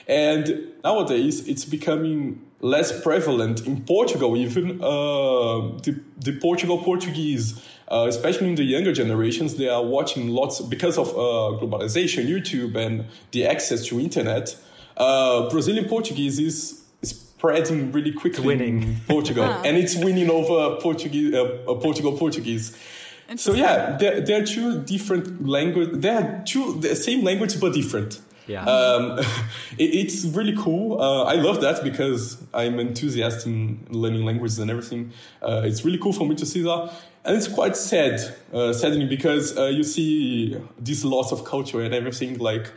And nowadays, it's becoming less prevalent in Portugal, even uh, the, the Portugal Portuguese, uh, especially in the younger generations. They are watching lots because of uh, globalization, YouTube, and the access to internet. Uh, Brazilian Portuguese is spreading really quickly winning. in Portugal, and it's winning over Portuguese, uh, uh, Portugal Portuguese. So yeah, there, there are two different language. There are two the same language but different. Yeah. Um, it, it's really cool. Uh, I love that because I'm enthusiastic in learning languages and everything. Uh, it's really cool for me to see that. And it's quite sad, uh, saddening because uh, you see this loss of culture and everything. Like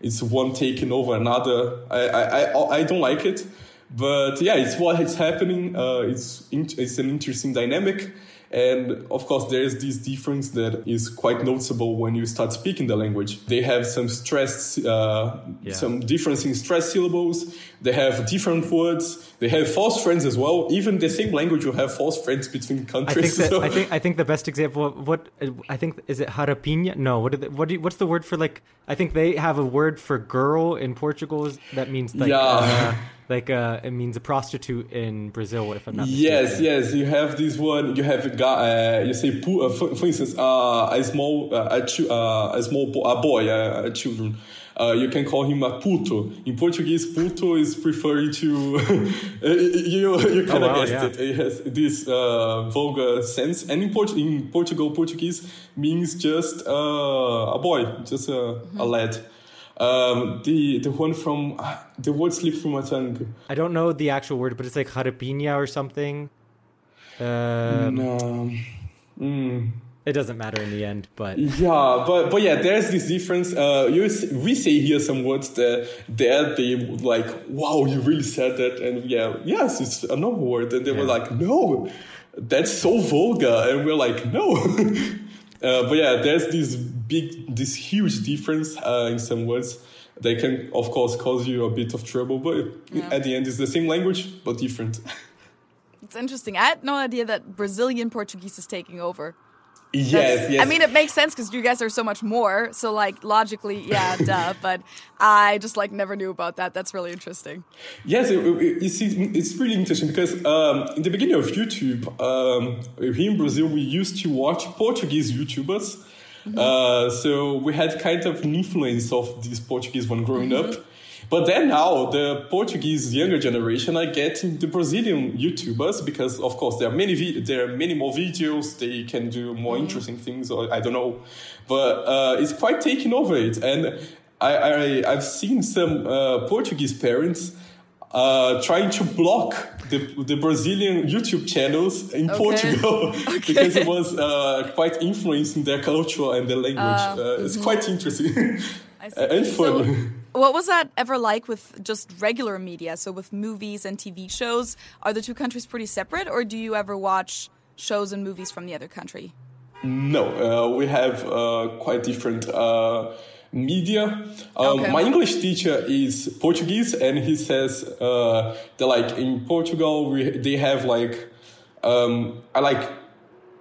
it's one taking over another. I I, I, I don't like it, but yeah, it's what is happening. Uh, it's it's an interesting dynamic. And of course, there is this difference that is quite noticeable when you start speaking the language. They have some stress, uh, Yeah. some difference in stress syllables. They have different words. They have false friends as well. Even the same language will have false friends between countries. I think that So- I think I think the best example of what I think is it jarapinha? No, what, are the, what do you, what's the word for like? I think they have a word for girl in Portugal that means like Yeah. uh, like uh, it means a prostitute in Brazil. If I'm not Yes, mistaken. yes. You have this one. You have a guy. Uh, you say, uh, for, for instance, uh, a small, uh, a, uh, a small bo- a boy, uh, a children. Uh, you can call him a puto. In Portuguese, puto is referring to you. You kind of wow, guessed yeah. it. It has this uh, vulgar sense, and in, Port- in Portugal, Portuguese means just uh, a boy, just a, a lad. Um, the the one from ah, the word slipped from my tongue. I don't know the actual word, but it's like jarapinha or something. Um, No. Mm. It doesn't matter in the end, but Yeah, but but yeah, there's this difference. Uh, you we say here some words that there they would like, wow, you really said that, and yeah, yes, it's a normal word, and they were like, no, that's so vulgar, and we're like, no. uh, but yeah, there's this big, this huge difference uh, in some words. They can, of course, cause you a bit of trouble, but at the end, it's the same language but different. It's interesting. I had no idea that Brazilian Portuguese is taking over. Yes, yes. I mean, it makes sense because you guys are so much more. So, like, logically, yeah, duh. But I just like never knew about that. That's really interesting. Yes, it, it, it's, it's really interesting because um, in the beginning of YouTube, um, here in Brazil, we used to watch Portuguese YouTubers. Uh, so we had kind of an influence of this Portuguese one growing up. But then now the Portuguese younger generation are getting the Brazilian YouTubers because of course there are many there are many more videos they can do more interesting things or I don't know, but uh, it's quite taking over it and I, I I've seen some uh, Portuguese parents uh, trying to block the, the Brazilian YouTube channels in Okay. Portugal because it was uh, quite influencing their culture and their language. uh, it's quite interesting I see. and So, fun. What was that ever like with just regular media? So, with movies and TV shows, are the two countries pretty separate, or do you ever watch shows and movies from the other country? No, uh, we have uh, quite different uh, media. Um, Okay. My English teacher is Portuguese, and he says uh, that like in Portugal we they have like um, I like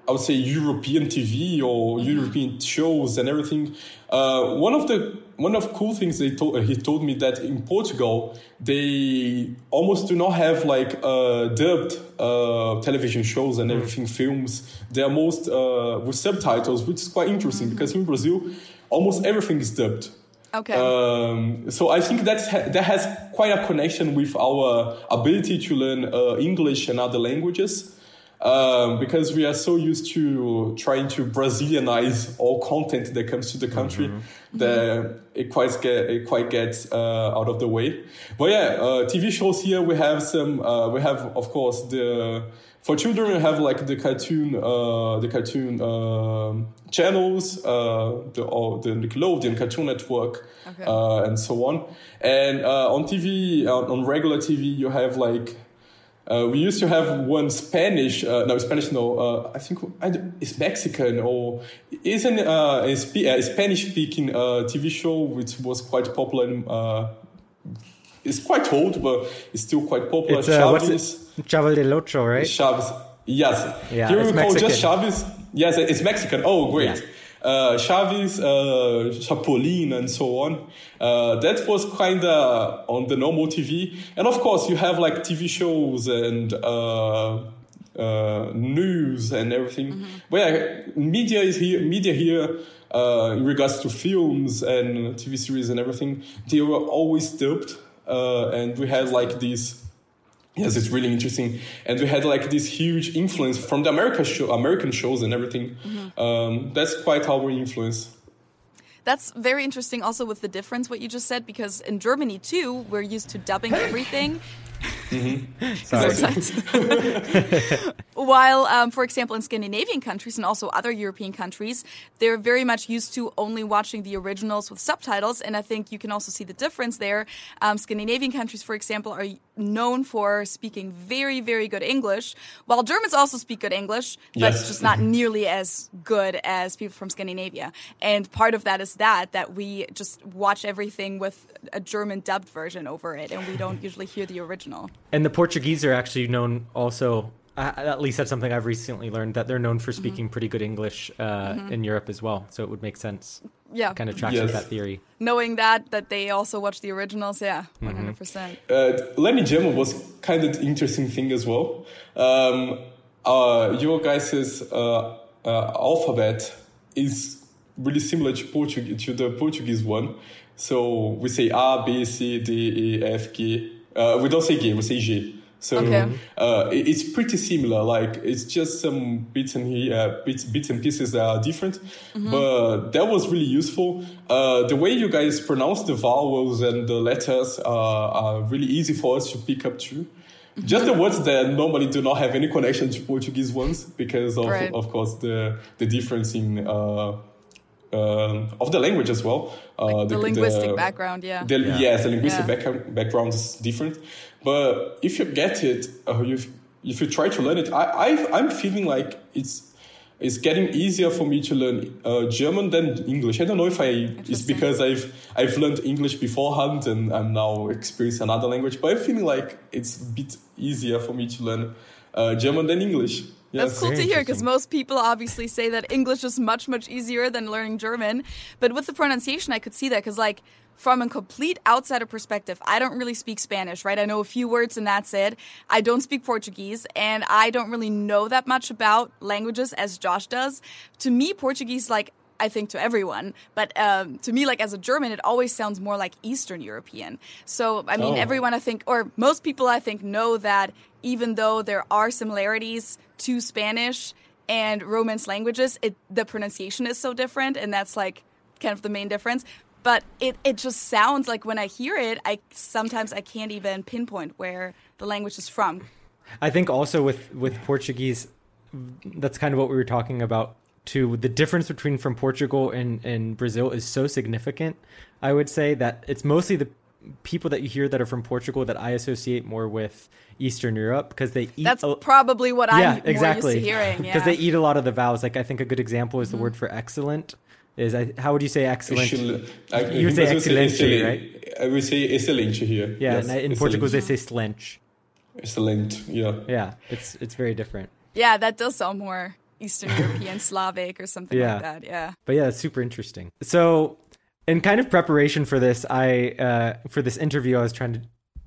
I would say European TV or European shows and everything. Uh, one of the one of cool things they told he told me that in Portugal they almost do not have like uh, dubbed uh, television shows and everything films. They are most uh, with subtitles, which is quite interesting because in Brazil almost everything is dubbed. Okay. Um, so I think that's ha- that has quite a connection with our ability to learn uh, English and other languages. Um, because we are so used to trying to Brazilianize all content that comes to the country that it quite get it quite gets uh, out of the way. But yeah, uh, TV shows here we have some. Uh, we have of course the for children we have like the cartoon uh, the cartoon um channels uh, the or the Nickelodeon Cartoon Network Okay. uh, and so on. And uh, on TV on, on regular TV you have like. Uh, we used to have one Spanish, uh, no Spanish, no. Uh, I think I it's Mexican or isn't uh, a, spe- a Spanish-speaking uh, TV show which was quite popular. In, uh, it's quite old, but it's still quite popular. It's uh, Chaves. Chavo del Ocho, right? Chaves. Yes. Yeah, Here it's we call just Mexican. Chaves. Yes, it's Mexican. Oh, great. Yeah. Uh, Chaves, uh, Chapolin, and so on. Uh, that was kind of on the normal TV. And of course, you have like TV shows and uh, uh, news and everything. But yeah, media is here. Media here. Uh, in regards to films and TV series and everything, they were always dubbed, uh, and we had like these Yes, it's really interesting, and we had like this huge influence from the America show, American shows and everything. Um, that's quite our influence. That's very interesting also with the difference what you just said because in Germany too we're used to dubbing everything Sorry. While, um, for example, in Scandinavian countries and also other European countries, they're very much used to only watching the originals with subtitles. And I think you can also see the difference there. Um, Scandinavian countries, for example, are known for speaking very, very good English, while Germans also speak good English, but Yes. just not nearly as good as people from Scandinavia. And part of that is that, that we just watch everything with a German dubbed version over it, and we don't usually hear the original. And the Portuguese are actually known also. At least that's something I've recently learned that they're known for speaking pretty good English uh, in Europe as well. So it would make sense. Yeah. Kind of tracks with that theory. knowing that that they also watch the originals yeah 100% Uh, learning German was kind of interesting thing as well. Um, uh, your guys' uh, uh, alphabet is really similar to Portuguese to the Portuguese one. So we say A, B, C, D, E, F, G. Uh, we don't say G, we say G. So Okay. uh, it's pretty similar. Like it's just some bits and here, uh, bits, bits and pieces that are different. But that was really useful. Uh, the way you guys pronounce the vowels and the letters are, are really easy for us to pick up too. Just the words that normally do not have any connection to Portuguese ones because of, Right. of course, the the difference in uh, um, of the language as well. Uh, the linguistic background yeah the, Yes, the linguistic Yeah. background, background is different. But if you get it, uh, if, if you try to learn it, I, I, I'm feeling like it's it's getting easier for me to learn uh, German than English. I don't know if I it's because I've I've learned English beforehand and I'm now experiencing another language. But I'm feeling like it's a bit easier for me to learn uh, German than English. That's Yes. cool to hear because most people obviously say that English is much, much easier than learning German. But with the pronunciation, I could see that because, like, from a complete outsider perspective, I don't really speak Spanish, right? I know a few words and that's it. I don't speak Portuguese and I don't really know that much about languages as Josh does. To me, Portuguese, like, I think to everyone, but um, to me, like as a German, it always sounds more like Eastern European. So, I mean, Oh. everyone I think, or most people I think, know that even though there are similarities to Spanish and Romance languages, it the pronunciation is so different, and that's like kind of the main difference. But it, it just sounds like when I hear it, I sometimes I can't even pinpoint where the language is from. I think also with with Portuguese, that's kind of what we were talking about too. The difference between from Portugal and and Brazil is so significant. I would say that it's mostly the people that you hear that are from Portugal that I associate more with Eastern Europe because they eat. That's a- probably what I'm yeah, more exactly. used to hearing. Because Yeah. they eat a lot of the vowels. Like I think a good example is the mm-hmm. word for excellent. Is I, how would you say excellent? Excel- I- You would say in Brazil, excelente, excelente. right? I would say excelente here. Yeah, Yes, in excelente. Portugal they say slench. Excellent, yeah. Yeah, it's it's very different. yeah, that does sound more Eastern European, Slavic, or something Yeah. like that. Yeah. But yeah, it's super interesting. So, in kind of preparation for this, I uh, for this interview, I was trying to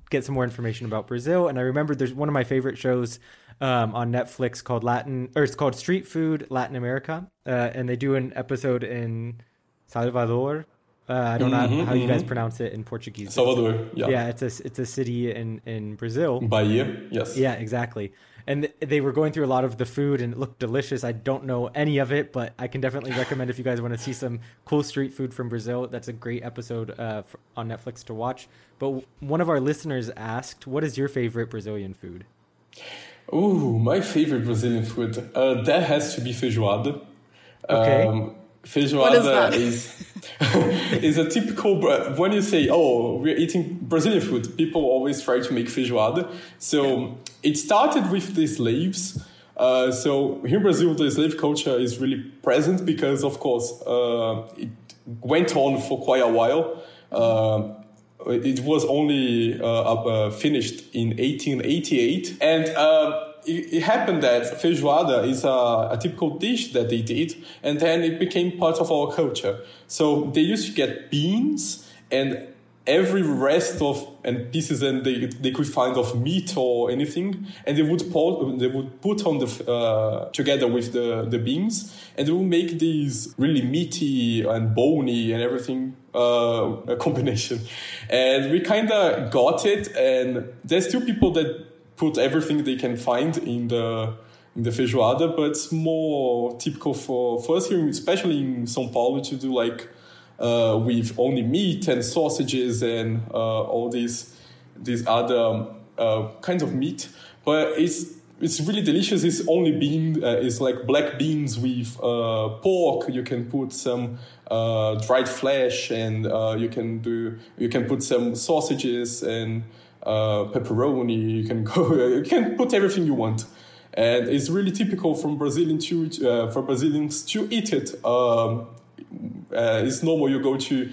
get some more information about Brazil, and I remembered there's one of my favorite shows um, on Netflix called Latin, or it's called Street Food Latin America, uh, and they do an episode in Salvador. Uh, I don't know how you guys pronounce it in Portuguese. Salvador, yeah. Yeah, it's a it's a city in in Brazil. Bahia, yes. Yeah, exactly. And they were going through a lot of the food and it looked delicious. I don't know any of it, but I can definitely recommend if you guys want to see some cool street food from Brazil. That's a great episode uh, on Netflix to watch. But one of our listeners asked, "What is your favorite Brazilian food?" Ooh, my favorite Brazilian food. Uh, that has to be feijoada. Okay. Um, feijoada What is is is a typical. When you say, "Oh, we're eating Brazilian food," people always try to make feijoada. So it started with the slaves. Uh, so here in Brazil, the slave culture is really present because, of course, uh, it went on for quite a while. Uh, it was only uh, uh, finished in 1888, and uh, it, it happened that feijoada is a, a typical dish that they did, and then it became part of our culture. So they used to get beans and every rest of and pieces and they they could find of meat or anything, and they would put they would put on the uh, together with the the beans, and they would make these really meaty and bony and everything uh, a combination. And we kind of got it, and there's still people that put everything they can find in the in the feijoada, but it's more typical for, for us here, especially in São Paulo, to do like uh, with only meat and sausages and uh, all these these other um, uh, kinds of meat. But it's it's really delicious. It's only bean. Uh, it's like black beans with uh, pork. You can put some uh, dried flesh, and you can do you can put some sausages and uh, pepperoni. You can go. You can put everything you want, and it's really typical from Brazilian to uh, for Brazilians to eat it. Um, uh, it's normal. You go to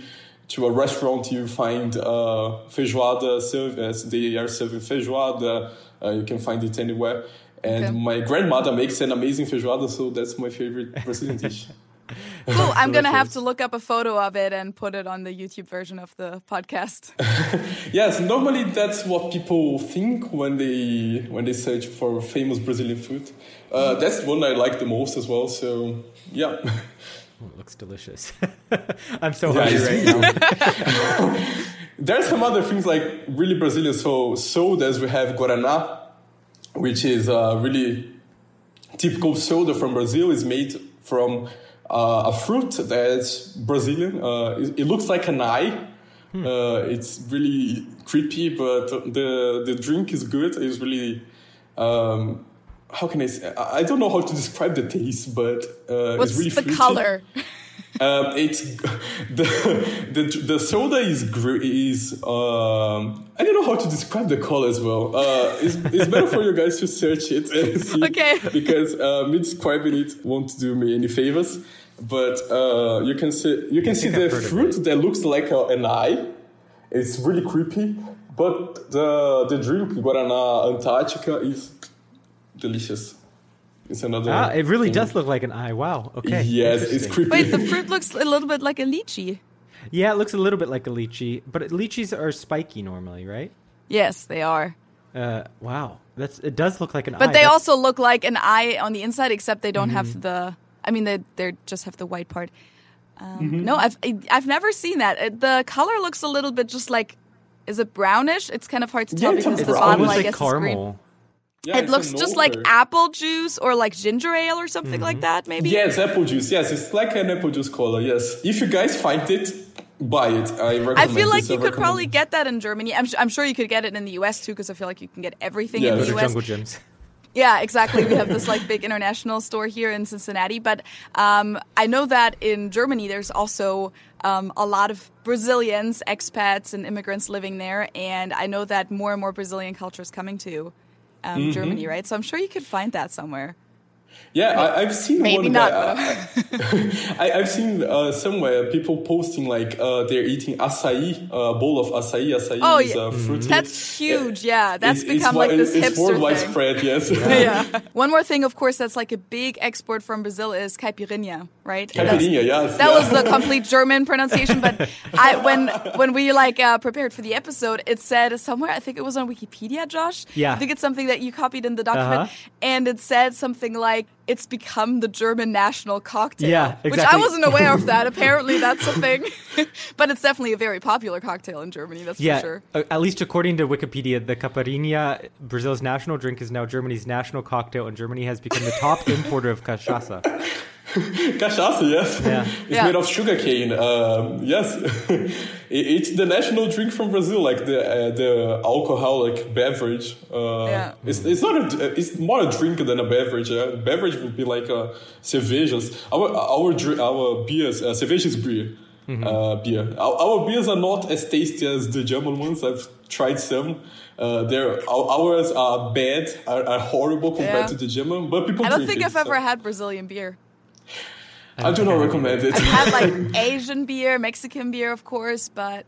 to a restaurant, you find uh, feijoada served. As they are serving feijoada. Uh, you can find it anywhere. And Okay. my grandmother makes an amazing feijoada, so that's my favorite Brazilian dish. Cool. I'm gonna have to look up a photo of it and put it on the YouTube version of the podcast. Yes, normally that's what people think when they when they search for famous Brazilian food. Uh, that's the one I like the most as well. So yeah, Oh, it looks delicious. I'm so Yeah, hungry it's- right now. there's some other things like really Brazilian. So sodas we have guaraná, which is a really typical soda from Brazil. is made from uh, a fruit that's Brazilian. Uh, it, it looks like an eye. Uh, it's really creepy, but the the drink is good. It's really um, how can I say? I don't know how to describe the taste, but uh, What's it's really the fruity. color? Um, it's the, the the soda is is um, I don't know how to describe the color as well. Uh, it's, it's better for you guys to search it and see Okay. because uh, me describing it won't do me any favors. But uh, you can see you can see the I've heard of fruit that looks like a, an eye. It's really creepy, but the the drink Guaraná Antarctica is delicious. It's another. Ah, it really thing. does look like an eye. Wow. Okay. Yes, it's creepy. Wait, the fruit looks a little bit like a lychee. Yeah, it looks a little bit like a lychee, but lychees are spiky normally, right? Yes, they are. Uh, wow, that's it. Does look like an eye. But they That's- also look like an eye on the inside, except they don't Mm-hmm. have the. I mean, they they just have the white part. Um, Mm-hmm. No, I've I've never seen that. Uh, The color looks a little bit just like. Is it brownish? It's kind of hard to tell Yeah, because the brown. bottle, almost I like guess, is green. Yeah, It looks an just like apple juice or like ginger ale or something like that, maybe. Yes, apple juice. Yes, it's like an apple juice color. Yes, if you guys find it, buy it. I recommend. I feel like this. I you could recommend probably get that in Germany. I'm, su- I'm sure you could get it in the US too, because I feel like you can get everything Yeah, in the US. jungle gyms. Yeah, exactly. We have this like big international store here in Cincinnati, but um, I know that in Germany there's also um, a lot of Brazilians, expats, and immigrants living there, and I know that more and more Brazilian culture is coming to um, Mm-hmm. Germany, right? So I'm sure you could find that somewhere. Yeah, I, I've seen Maybe one not, guy- I, I've seen uh, somewhere people posting like uh, they're eating acai, a bowl of acai. Acai Oh, is yeah. uh, fruity. That's huge. Yeah, that's It's- it's become like this It's hipster worldwide thing. spread. Yes. yeah. One more thing, of course, that's like a big export from Brazil is caipirinha, right? That's- Caipirinha, yes. That yeah. was the complete German pronunciation, but I when when we like uh, prepared for the episode, it said somewhere I think it was on Wikipedia, Josh. Yeah. I think it's something that you copied in the document, Uh-huh. and it said something like it's become the German national cocktail. Yeah, which I wasn't aware of that. Apparently, that's a thing, but it's definitely a very popular cocktail in Germany. That's Yeah, for sure. at least according to Wikipedia, the caipirinha, Brazil's national drink, is now Germany's national cocktail, and Germany has become the top importer of cachaça. Cachaça, yes. Yeah. it's Yeah. made of sugarcane. Um, yes, it's the national drink from Brazil, like the uh, the alcoholic beverage. Uh, Yeah. It's, it's not a, it's more a drink than a beverage. Yeah? Beverage would be like uh, cervejas. Our our dri- our beers, uh, cervejas beer. Uh, beer. Our, our beers are not as tasty as the German ones. I've tried some. Uh, they're, our, ours are bad, are, are horrible compared Yeah. to the German, but people I don't drink think it, I've so- ever had Brazilian beer. I do not recommend it. I've had like Asian beer, Mexican beer, of course, but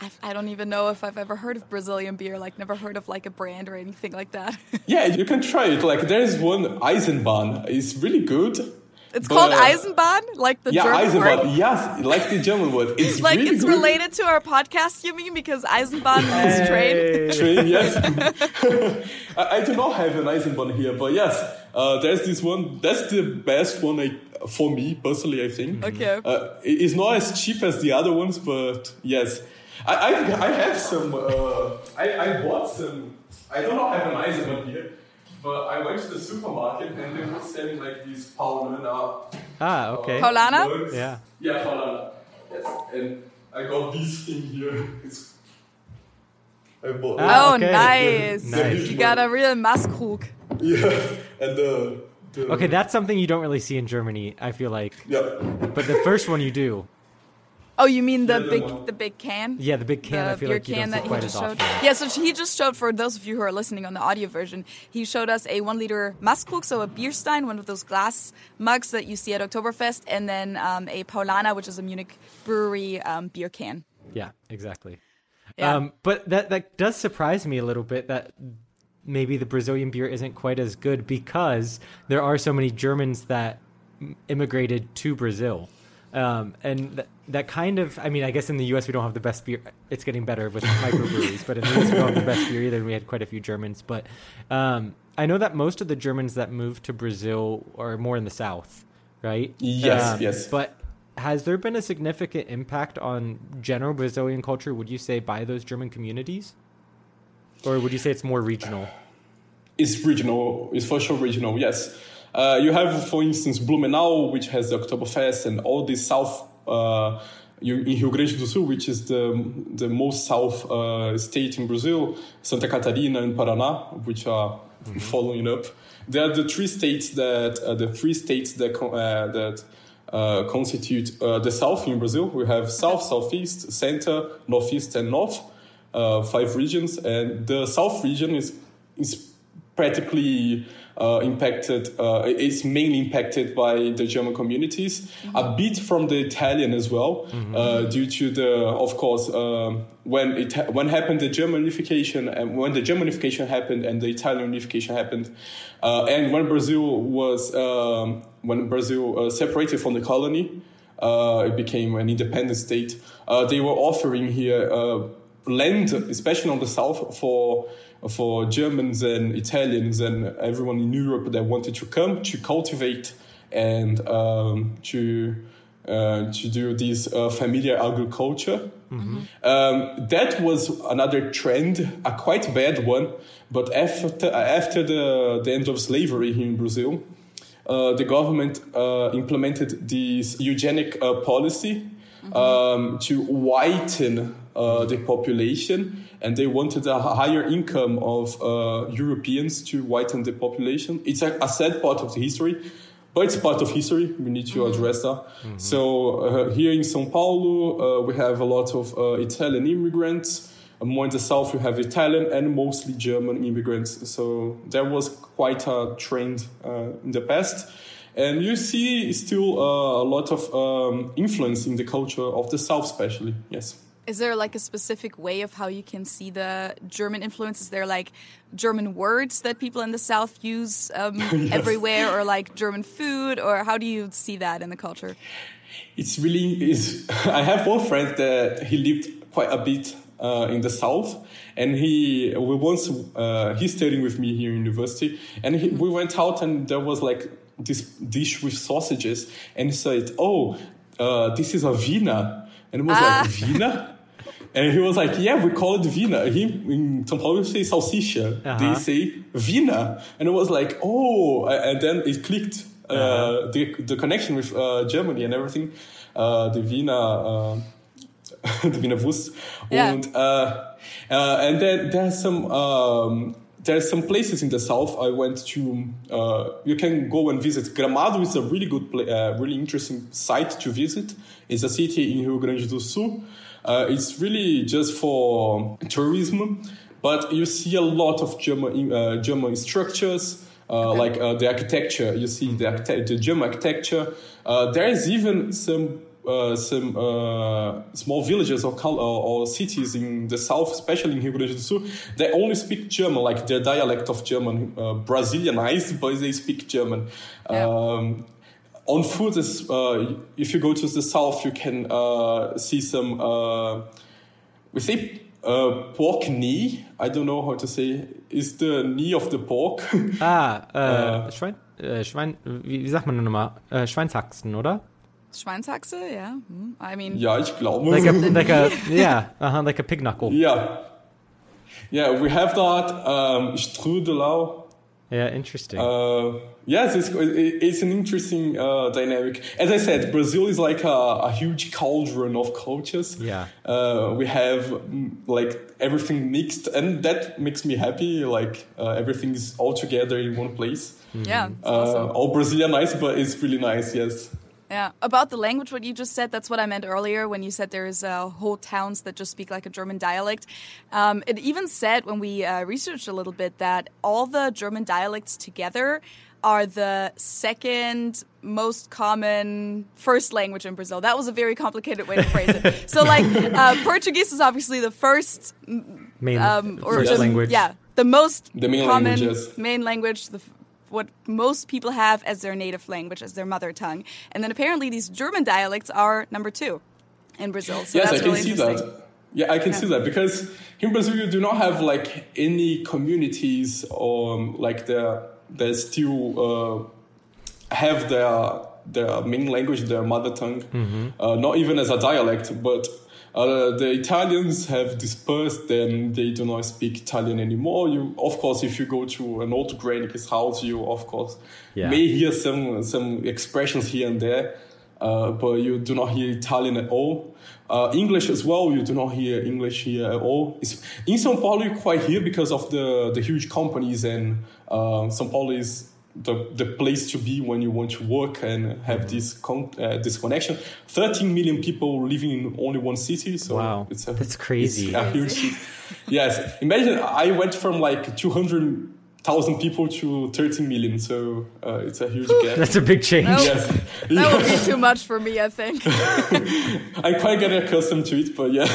I've, I don't even know if I've ever heard of Brazilian beer. Like, never heard of like a brand or anything like that. Yeah, you can try it. Like there's one Eisenbahn. It's really good. it's but- called Eisenbahn, like the German. Yeah, German Eisenbahn. word. Yes, like the German word. It's Like really it's good. related to our podcast, you mean? Because Eisenbahn means train. Train, yes. I, I do not have an Eisenbahn here, but yes, uh, there's this one. That's the best one I, for me personally. I think. Okay. Uh, it's not as cheap as the other ones, but yes, I I, I have some. Uh, I I bought some. I do not know, I have an Eisenbahn here. But I went to the supermarket and they were selling like these Paulaner Ah, okay. Paulaner? mugs. Yeah. Yeah, Paulaner. Yes. And I got this thing here. It's I bought Ah, Oh, okay. nice. Nice. You got a real Maßkrug. Yeah. And the, the Okay, that's something you don't really see in Germany. I feel like, Yeah. but the first one you do. Oh, you mean the Yeah, big one- the big can? Yeah, the big can. the I feel beer like you can don't see that he just as showed. often. Yeah, so he just showed for those of you who are listening on the audio version. He showed us a one liter Maßkrug, so a beer stein, one of those glass mugs that you see at Oktoberfest, and then um, a Paulaner, which is a Munich brewery um, beer can. Yeah, exactly. Yeah. Um, but that that does surprise me a little bit that maybe the Brazilian beer isn't quite as good because there are so many Germans that immigrated to Brazil. Um, and th- that kind of, I mean, I guess in the U.S. we don't have the best beer. It's getting better with microbreweries, but in the U.S. we don't have the best beer either. And we had quite a few Germans, but um, I know that most of the Germans that moved to Brazil are more in the South, right? Yes, Um, yes. But has there been a significant impact on general Brazilian culture, would you say, by those German communities? Or would you say it's more regional? It's regional. It's for sure regional. Yes. Uh, you have, for instance, Blumenau, which has the Oktoberfest, and all the south uh, in Rio Grande do Sul, which is the the most south uh, state in Brazil, Santa Catarina and Paraná, which are following up. They are the three states that uh, the three states that uh, that uh, constitute uh, the south in Brazil. We have south, southeast, center, northeast, and north. Uh, five regions, and the south region is is practically uh, impacted. Uh, it's mainly impacted by the German communities, mm-hmm. a bit from the Italian as well, mm-hmm. uh, due to the, of course, um, when it ha- when happened the German unification and when the German unification happened and the Italian unification happened, uh, and when Brazil was um, when Brazil uh, separated from the colony. Uh, it became an independent state. they were offering here land, especially on the south, for for Germans and Italians and everyone in Europe that wanted to come to cultivate and um, to uh, to do this uh, familiar agriculture. Mm-hmm. Um, that was another trend, a quite bad one. But after after the, the end of slavery here in Brazil, uh, the government uh, implemented this eugenic uh, policy mm-hmm. um, to whiten uh, the population, and they wanted a higher income of uh, Europeans to whiten the population. It's a, a, sad part of the history, but it's part of history. We need to mm-hmm. address that. Mm-hmm. So uh, here in São Paulo, uh, we have a lot of uh, Italian immigrants. More in the south, we have Italian and mostly German immigrants. So there was quite a trend in the past. And you see still uh, a lot of um, influence in the culture of the South, especially. Yes. Is there like a specific way of how you can see the German influence? Is there like German words that people in the South use um, yes. everywhere, or like German food, or how do you see that in the culture? It's really is. I have one friend that he lived quite a bit uh, in the south, and he we once uh, he's studying with me here in university, and he, we went out and there was like this dish with sausages, and he said, "Oh, uh, this is a Wiener," and it was ah. like Wiener. And he was like, yeah, we call it Wiener. He, in São Paulo, we say salsicha. Uh-huh. They say Wiener. And it was like, oh, and then it clicked, uh, uh-huh. the, the connection with uh, Germany and everything. Uh, the Wiener, uh, the Wiener Wurst. Yeah. And, uh, uh, and then there's some, um, there's some places in the south I went to. Uh, you can go and visit. Gramado is a really good, uh, really interesting site to visit. It's a city in Rio Grande do Sul. Uh, it's really just for tourism, but you see a lot of German uh, German structures. Uh, okay. Like uh, the architecture, you see the, the German architecture. there is even some uh, some uh, small villages or, or, or, cities in the south, especially in Rio Grande do Sul, they only speak German, like their dialect of German, uh, Brazilianized, but they speak German. Yeah. Um, on food, is, uh, if you go to the south, you can uh, see some, uh, we say uh, pork knee. I don't know how to say. Is the knee of the pork? ah, äh, Schwein, äh, Schwein, wie, wie sagt man nochmal? Äh, Schweinshaxen, oder? Schweinshaxe, yeah. Hmm, I mean, ja, ich glaube. Like a, like a yeah, uh-huh, like a pig knuckle. Yeah, yeah, we have that um, strudelau. Yeah, interesting. Uh, yes, it's it's an interesting uh, dynamic. As I said, Brazil is like a, a huge cauldron of cultures. Yeah, uh, we have mm, like everything mixed, and that makes me happy. Like uh, everything is all together in one place. Yeah, uh, awesome. all Brazilian nice, but it's really nice. Yes. Yeah, about the language, what you just said, that's what I meant earlier when you said there's uh, whole towns that just speak like a German dialect. Um, it even said when we uh, researched a little bit that all the German dialects together are the second most common first language in Brazil. That was a very complicated way to phrase it. So, like, uh, Portuguese is obviously the first main um, or first language. Yeah, the most the main common languages. main language. The what most people have as their native language, as their mother tongue. And then apparently these German dialects are number two in Brazil. So yes, I can really see that. Yeah, I can yeah. see that because in Brazil you do not have like any communities or um, like the that still uh, have their their main language, their mother tongue, mm-hmm. uh, not even as a dialect, but uh, the Italians have dispersed and they do not speak Italian anymore. You, of course, if you go to an old granny's house, you of course yeah. may hear some some expressions here and there, uh, but you do not hear Italian at all. Uh, English as well, you do not hear English here at all. It's, in São Paulo, you quite hear because of the the huge companies and uh, São Paulo is the, the place to be when you want to work and have this con- uh, this connection. 13 million people living in only one city. So wow, it's a, that's crazy. It's a huge city. yes, imagine I went from like 200 thousand people to 13 million. So uh, it's a huge gap. That's a big change. Nope. yes. That would be too much for me, I think. I quite get accustomed to it, but yeah.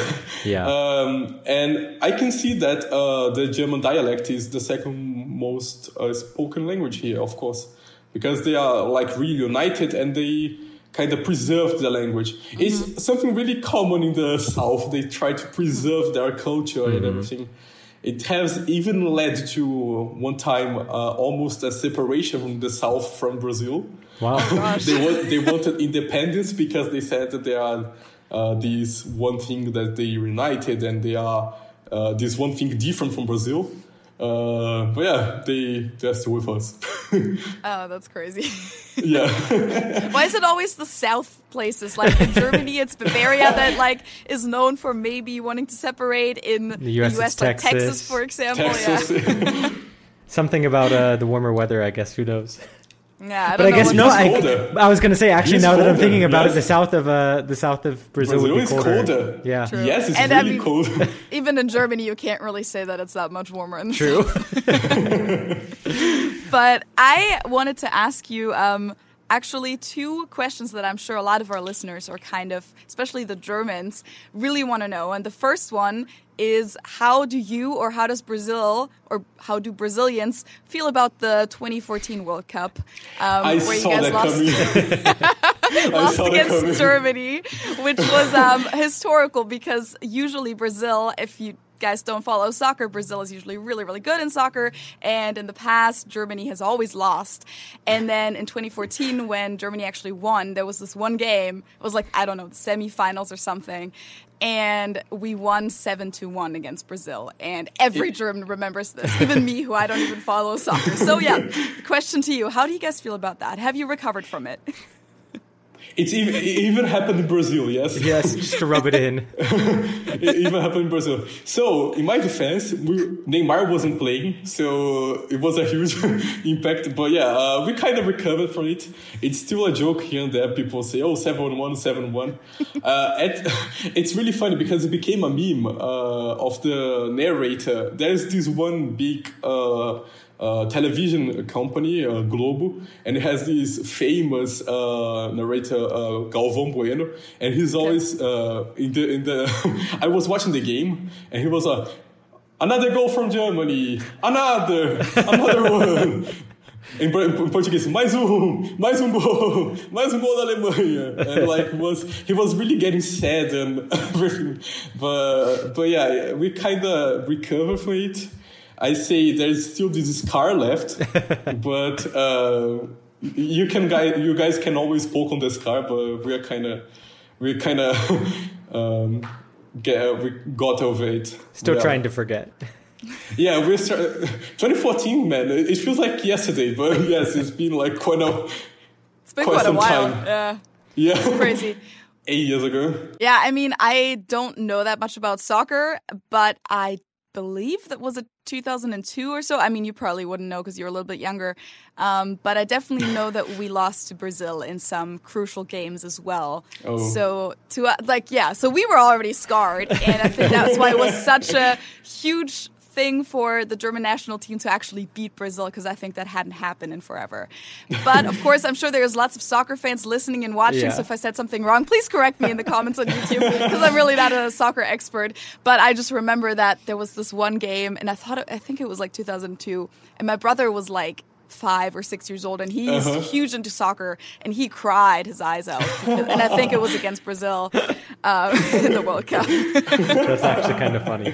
Yeah. Um, and I can see that uh, the German dialect is the second most uh, spoken language here, of course, because they are like really united and they kind of preserve the language. It's something really common in the South. They try to preserve their culture and everything. It has even led to one time uh, almost a separation from the South from Brazil Wow. they want, they wanted independence because they said that they are uh, this one thing that they united and they are uh, this one thing different from Brazil. Uh, but yeah, they they're still with us. Oh, that's crazy. yeah, Why is it always the south places? Like in Germany, it's Bavaria that like is known for maybe wanting to separate. In the US, US, like Texas, Texas. for example. Texas. Something about uh, the warmer weather, I guess. Who knows? Yeah, yeah. I But I guess no. I. I was gonna say actually It's now that I'm colder, thinking about yes. it, the south of uh, the south of Brazil, Brazil would be is colder. colder. Yeah, True. yes, it's And I really mean- cold. Even in Germany, you can't really say that it's that much warmer in the true. But I wanted to ask you um, actually two questions that I'm sure a lot of our listeners are kind of, especially the Germans, really want to know. And the first one is how do you or how does Brazil or how do Brazilians feel about the 2014 World Cup? Um, I where saw you guys lost, lost saw that coming. against Germany, which was um, historical because usually Brazil, if you guys don't follow soccer, Brazil is usually really, really good in soccer. And in the past, Germany has always lost. And then in 2014, when Germany actually won, there was this one game. It was like, I don't know, the semifinals or something. And we won 7 to 1 against Brazil. And every German remembers this, even me, who I don't even follow soccer. So, yeah, question to you How do you guys feel about that? Have you recovered from it? It's even, it even happened in Brazil, yes? yes, just to rub it in. it even happened in Brazil. So, in my defense, we, Neymar wasn't playing, so it was a huge impact. But yeah, uh, we kind of recovered from it. It's still a joke here and there. People say, oh, 7 1, 7 1. Uh, it, it's really funny because it became a meme uh, of the narrator. There's this one big. Uh, television company, uh, Globo, and it has this famous uh, narrator, uh, Galvão Bueno, and he's always uh, in the in the. I was watching the game, and he was like, "Another goal from Germany, another, another one." In, por- in Portuguese, mais um, mais um gol, mais um gol da Alemanha, and like was he was really getting sad and everything, but but yeah, we kind of recovered from it. I say there's still this scar left, but uh, you can guys you guys can always poke on the scar, but we're kind of we kind of um, get we got over it. Still Yeah. trying to forget. Yeah, we're start- 2014, man. It it feels like yesterday, but yes, it's been like quite a It's been Quite quite, a some while. time. Yeah, yeah crazy. eight years ago. Yeah, I mean, I don't know that much about soccer, but I believe that was a 2002 or so. I mean, you probably wouldn't know because you're a little bit younger, um, but I definitely know that we lost to Brazil in some crucial games as well. Oh. So to uh, like, yeah, so we were already scarred, and I think that's why it was such a huge thing for the German national team to actually beat Brazil because I think that hadn't happened in forever. But of course, I'm sure there's lots of soccer fans listening and watching. Yeah. So if I said something wrong, please correct me in the comments on YouTube because I'm really not a soccer expert. But I just remember that there was this one game, and I thought I think it was like 2002, and my brother was like. Five or six years old, and he's Uh-huh. huge into soccer, and he cried his eyes out. and I think it was against Brazil um, in the World Cup. That's actually kind of funny.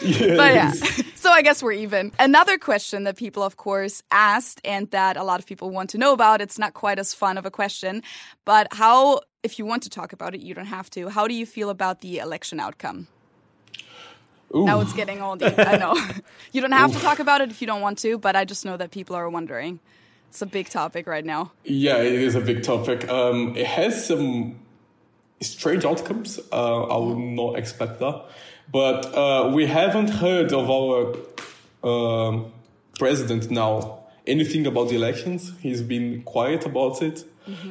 But yeah, so I guess we're even. Another question that people, of course, asked and that a lot of people want to know about, it's not quite as fun of a question, but how, if you want to talk about it, you don't have to. How do you feel about the election outcome? Ooh. Now it's getting all deep. I know. you don't have to talk about it if you don't want to, but I just know that people are wondering. It's a big topic right now. Yeah, it is a big topic. Um, it has some strange outcomes. Uh, I would not expect that. But uh, we haven't heard of our um president now anything about the elections. He's been quiet about it.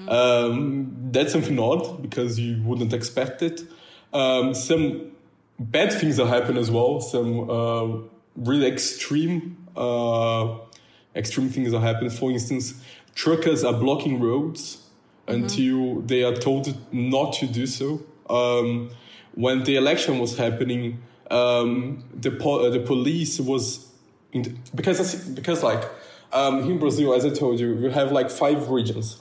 Um, that's something odd because you wouldn't expect it. Um, some bad things are happening as well. Some uh, really extreme uh, extreme things are happening. For instance, truckers are blocking roads until they are told not to do so. Um, when the election was happening, um, the po- uh, the police was in the, because because like um, in Brazil, as I told you, we have like five regions.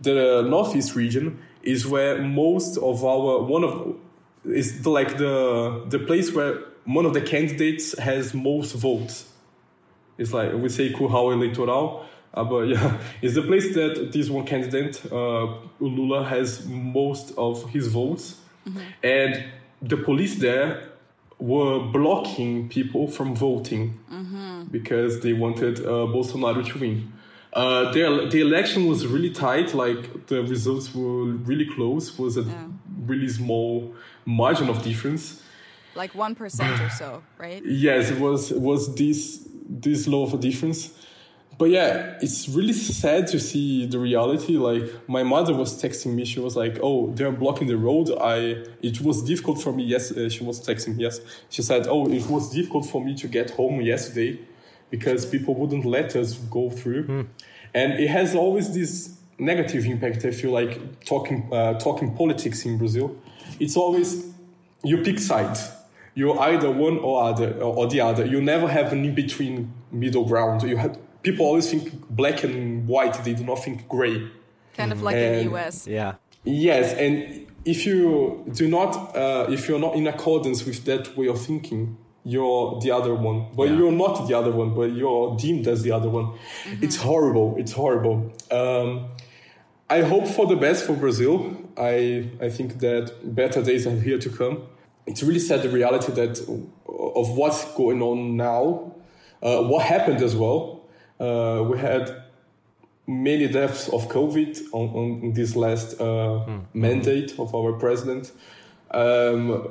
The northeast region is where most of our one of is the, like the the place where one of the candidates has most votes. It's like we say curral eleitoral, uh, but yeah, it's the place that this one candidate, uh, Lula, has most of his votes, and the police there were blocking people from voting because they wanted uh, Bolsonaro to win. Uh, the, the election was really tight, like the results were really close, was a really small margin of difference. Like 1% or so, right? Yes, it was it was this this low of a difference. But yeah, it's really sad to see the reality. Like my mother was texting me, she was like, "Oh, they're blocking the road." I it was difficult for me. Yes, uh, she was texting. Me, yes, she said, "Oh, it was difficult for me to get home yesterday because people wouldn't let us go through." And it has always this negative impact. I feel like talking uh, talking politics in Brazil. It's always you pick sides. You're either one or other or the other. You never have an in between middle ground. You have people always think black and white. They do not think gray. Kind of like in the US. Yeah. Yes, and if you do not, uh, if you're not in accordance with that way of thinking, you're the other one. But Yeah. you're not the other one. But you're deemed as the other one. It's horrible. It's horrible. Um, I hope for the best for Brazil. I I think that better days are here to come. It's really sad the reality that of what's going on now, uh, what happened as well. Uh, we had many deaths of COVID on, on this last uh, mandate of our president. Um,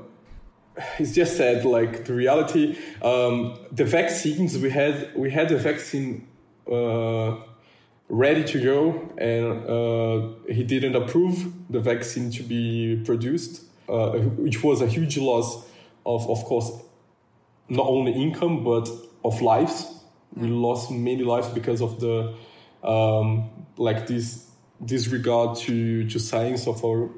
it's just sad, like the reality. Um, the vaccines we had, we had the vaccine uh, ready to go, and uh, he didn't approve the vaccine to be produced, uh, which was a huge loss of, of course, not only income but of lives. We lost many lives because of the um, like this disregard to to science of our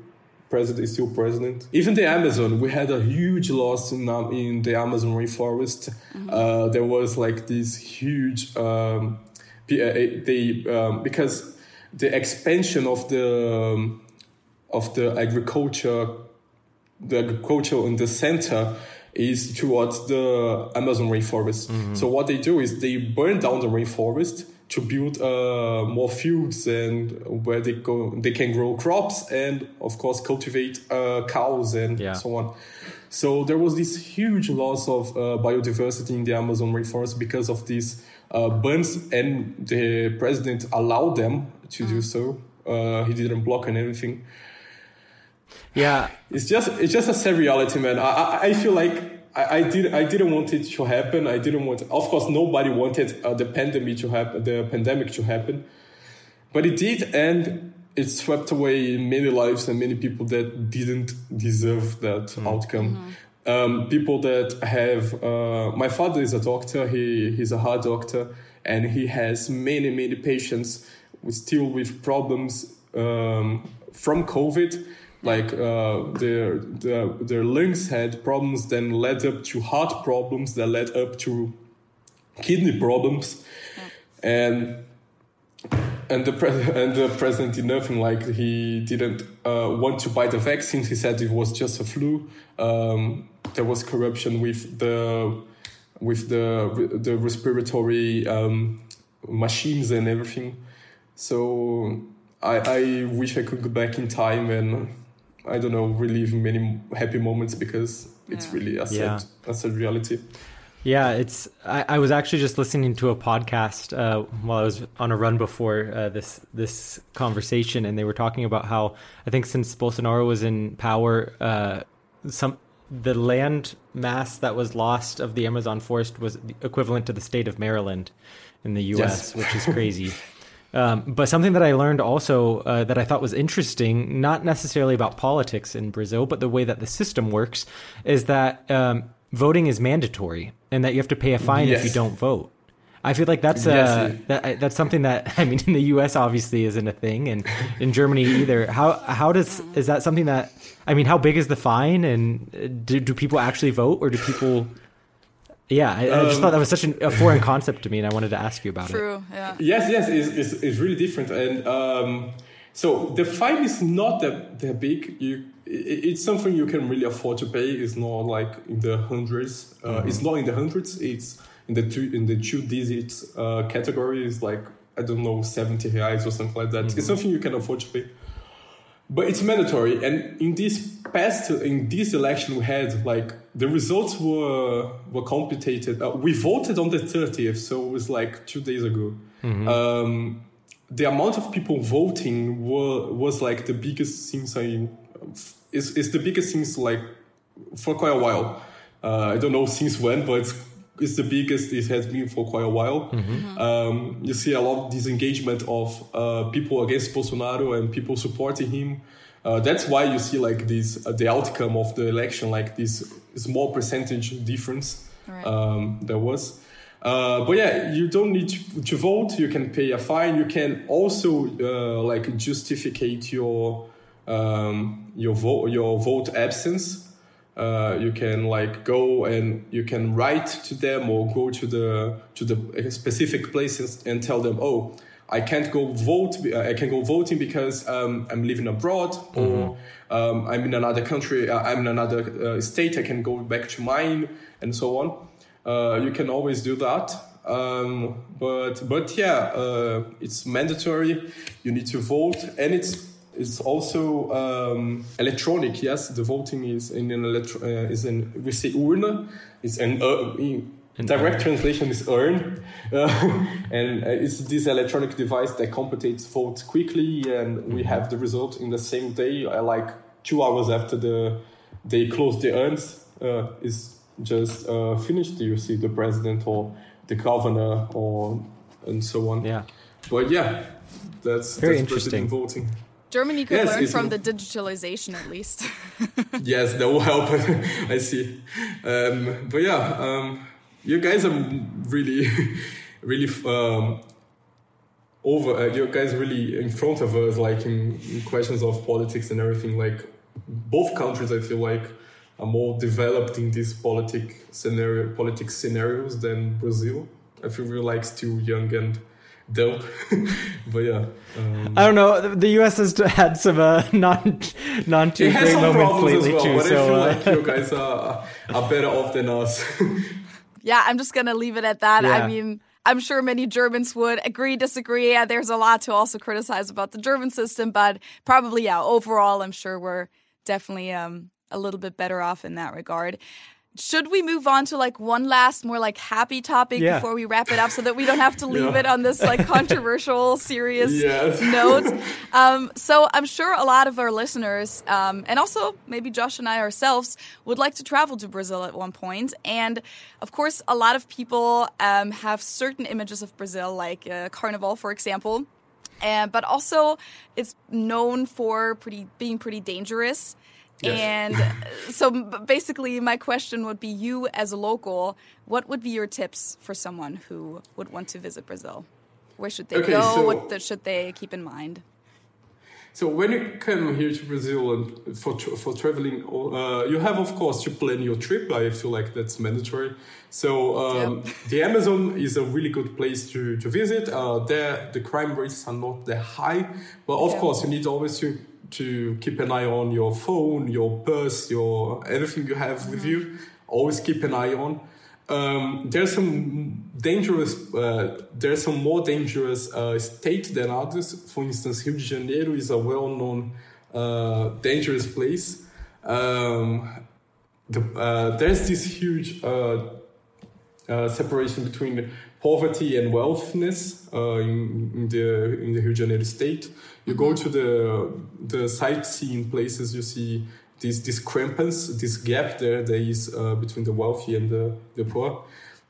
president is still president. Even the Amazon, we had a huge loss in um, in the Amazon rainforest. Uh, there was like this huge um, uh, they um, because the expansion of the um, of the agriculture the agriculture in the center is towards the Amazon rainforest. So what they do is they burn down the rainforest to build uh, more fields and where they go they can grow crops and of course cultivate uh, cows and Yeah. so on. So there was this huge loss of uh, biodiversity in the Amazon rainforest because of these uh, burns, and the president allowed them to do so. Uh, he didn't block and everything. Yeah. It's just it's just a sad reality, man. I I, I feel like I, I did I didn't want it to happen. I didn't want. Of course, nobody wanted uh, the pandemic to happen, the pandemic to happen, but it did, and it swept away many lives and many people that didn't deserve that outcome. Um, people that have. Uh, my father is a doctor. He he's a heart doctor, and he has many many patients with, still with problems um, from COVID like uh, their, their their lungs had problems then led up to heart problems that led up to kidney problems. And and the pre- and the president did nothing. Like he didn't uh, want to buy the vaccines he said it was just a flu. Um, there was corruption with the with the the respiratory um, machines and everything. So I, I wish I could go back in time and I don't know relive many happy moments because it's Yeah. really a sad, Yeah. a sad reality. Yeah, it's. I, I was actually just listening to a podcast uh, while I was on a run before uh, this this conversation, and they were talking about how I think since Bolsonaro was in power, uh, some the land mass that was lost of the Amazon forest was equivalent to the state of Maryland in the U.S., Yes. which is crazy. Um, but something that I learned also uh, that I thought was interesting, not necessarily about politics in Brazil, but the way that the system works, is that um, voting is mandatory and that you have to pay a fine if you don't vote. I feel like that's Yes, uh, yeah. that, that's something that I mean in the U.S. obviously isn't a thing, and in Germany either. How how does is that something that I mean? How big is the fine, and uh, do, do people actually vote, or do people? Yeah, I, I just Um, thought that was such an, a foreign concept to me, and I wanted to ask you about it. True. Yeah. Yes, yes, it's, it's, it's really different. And um, so the fine is not that, that big. You, i- it's something you can really afford to pay. It's not like in the hundreds. Uh, It's not in the hundreds. It's in the two in the two digits uh, category. It's like I don't know seventy reais or something like that. It's something you can afford to pay. But it's mandatory, and in this past, in this election, we had like the results were were complicated. Uh, we voted on the thirtieth, so it was like two days ago. Um, the amount of people voting were was like the biggest since I is is the biggest since like for quite a while. Uh, I don't know since when, but it's, it's the biggest it has been for quite a while. Um, you see a lot of disengagement of uh, people against Bolsonaro and people supporting him. Uh, that's why you see like this uh, the outcome of the election, like this small percentage difference Right. um, there was. Uh, but yeah, you don't need to, to vote. You can pay a fine. You can also uh, like justificate your um, your vote your vote absence. Uh, you can like go and you can write to them or go to the to the specific places and tell them, oh, I can't go vote. I can go voting because um, I'm living abroad or um, I'm in another country. uh, I'm in another uh, state. I can go back to mine and so on. Uh, you can always do that. Um, but but yeah, uh, it's mandatory. You need to vote, and it's it's also um, electronic. Yes, the voting is in an electro- uh, is in we say urn It's an uh, in direct translation is urn, uh, and uh, it's this electronic device that computates votes quickly, and we have the result in the same day. Uh, like two hours after the they close the urns, uh, is just uh, finished. You see the president or the governor or and so on. Yeah. But yeah, that's Very that's interesting. voting. Germany could Yes, learn from the digitalization at least. yes, that will help. I see. Um, but yeah, um, you guys are really, really um, over. Uh, you guys really in front of us, like in, in questions of politics and everything. Like both countries, I feel like are more developed in these politic scenario, politics scenarios than Brazil. I feel we're like still young and dumb. but yeah. Um, I don't know. The- The U.S. has had some uh, non non too great some moments lately well, too. but I So feel uh, like you guys are, are better off than us. yeah, I'm just gonna leave it at that. Yeah. I mean, I'm sure many Germans would agree, disagree. Yeah, there's a lot to also criticize about the German system, but probably, yeah, overall, I'm sure we're definitely um, a little bit better off in that regard. Should we move on to like one last more like happy topic Yeah. before we wrap it up so that we don't have to leave Yeah. it on this like controversial, serious Yes. note? Um, so I'm sure a lot of our listeners, um, and also maybe Josh and I ourselves, would like to travel to Brazil at one point. And of course, a lot of people um, have certain images of Brazil, like uh, Carnival, for example. Uh, but also, it's known for pretty being pretty dangerous. Yes. And uh, so, basically, my question would be: You, as a local, what would be your tips for someone who would want to visit Brazil? Where should they Okay, go? so- what the, should they keep in mind? So when you come here to Brazil and for tra- for traveling, uh, you have of course to plan your trip. I feel like that's mandatory. So um, the Amazon is a really good place to to visit. Uh, there the crime rates are not that high, but of Yeah. course you need always to to keep an eye on your phone, your purse, your everything you have with you. Always keep an eye on. Um, there's some dangerous, uh, there's some more dangerous uh, states than others. For instance, Rio de Janeiro is a well-known uh, dangerous place. Um, the, uh, there's this huge uh, uh, separation between poverty and wealthiness in, in the in the Rio de Janeiro state. You go to the the sightseeing places, you see this discrepancy, this gap there there is uh, between the wealthy and the, the poor,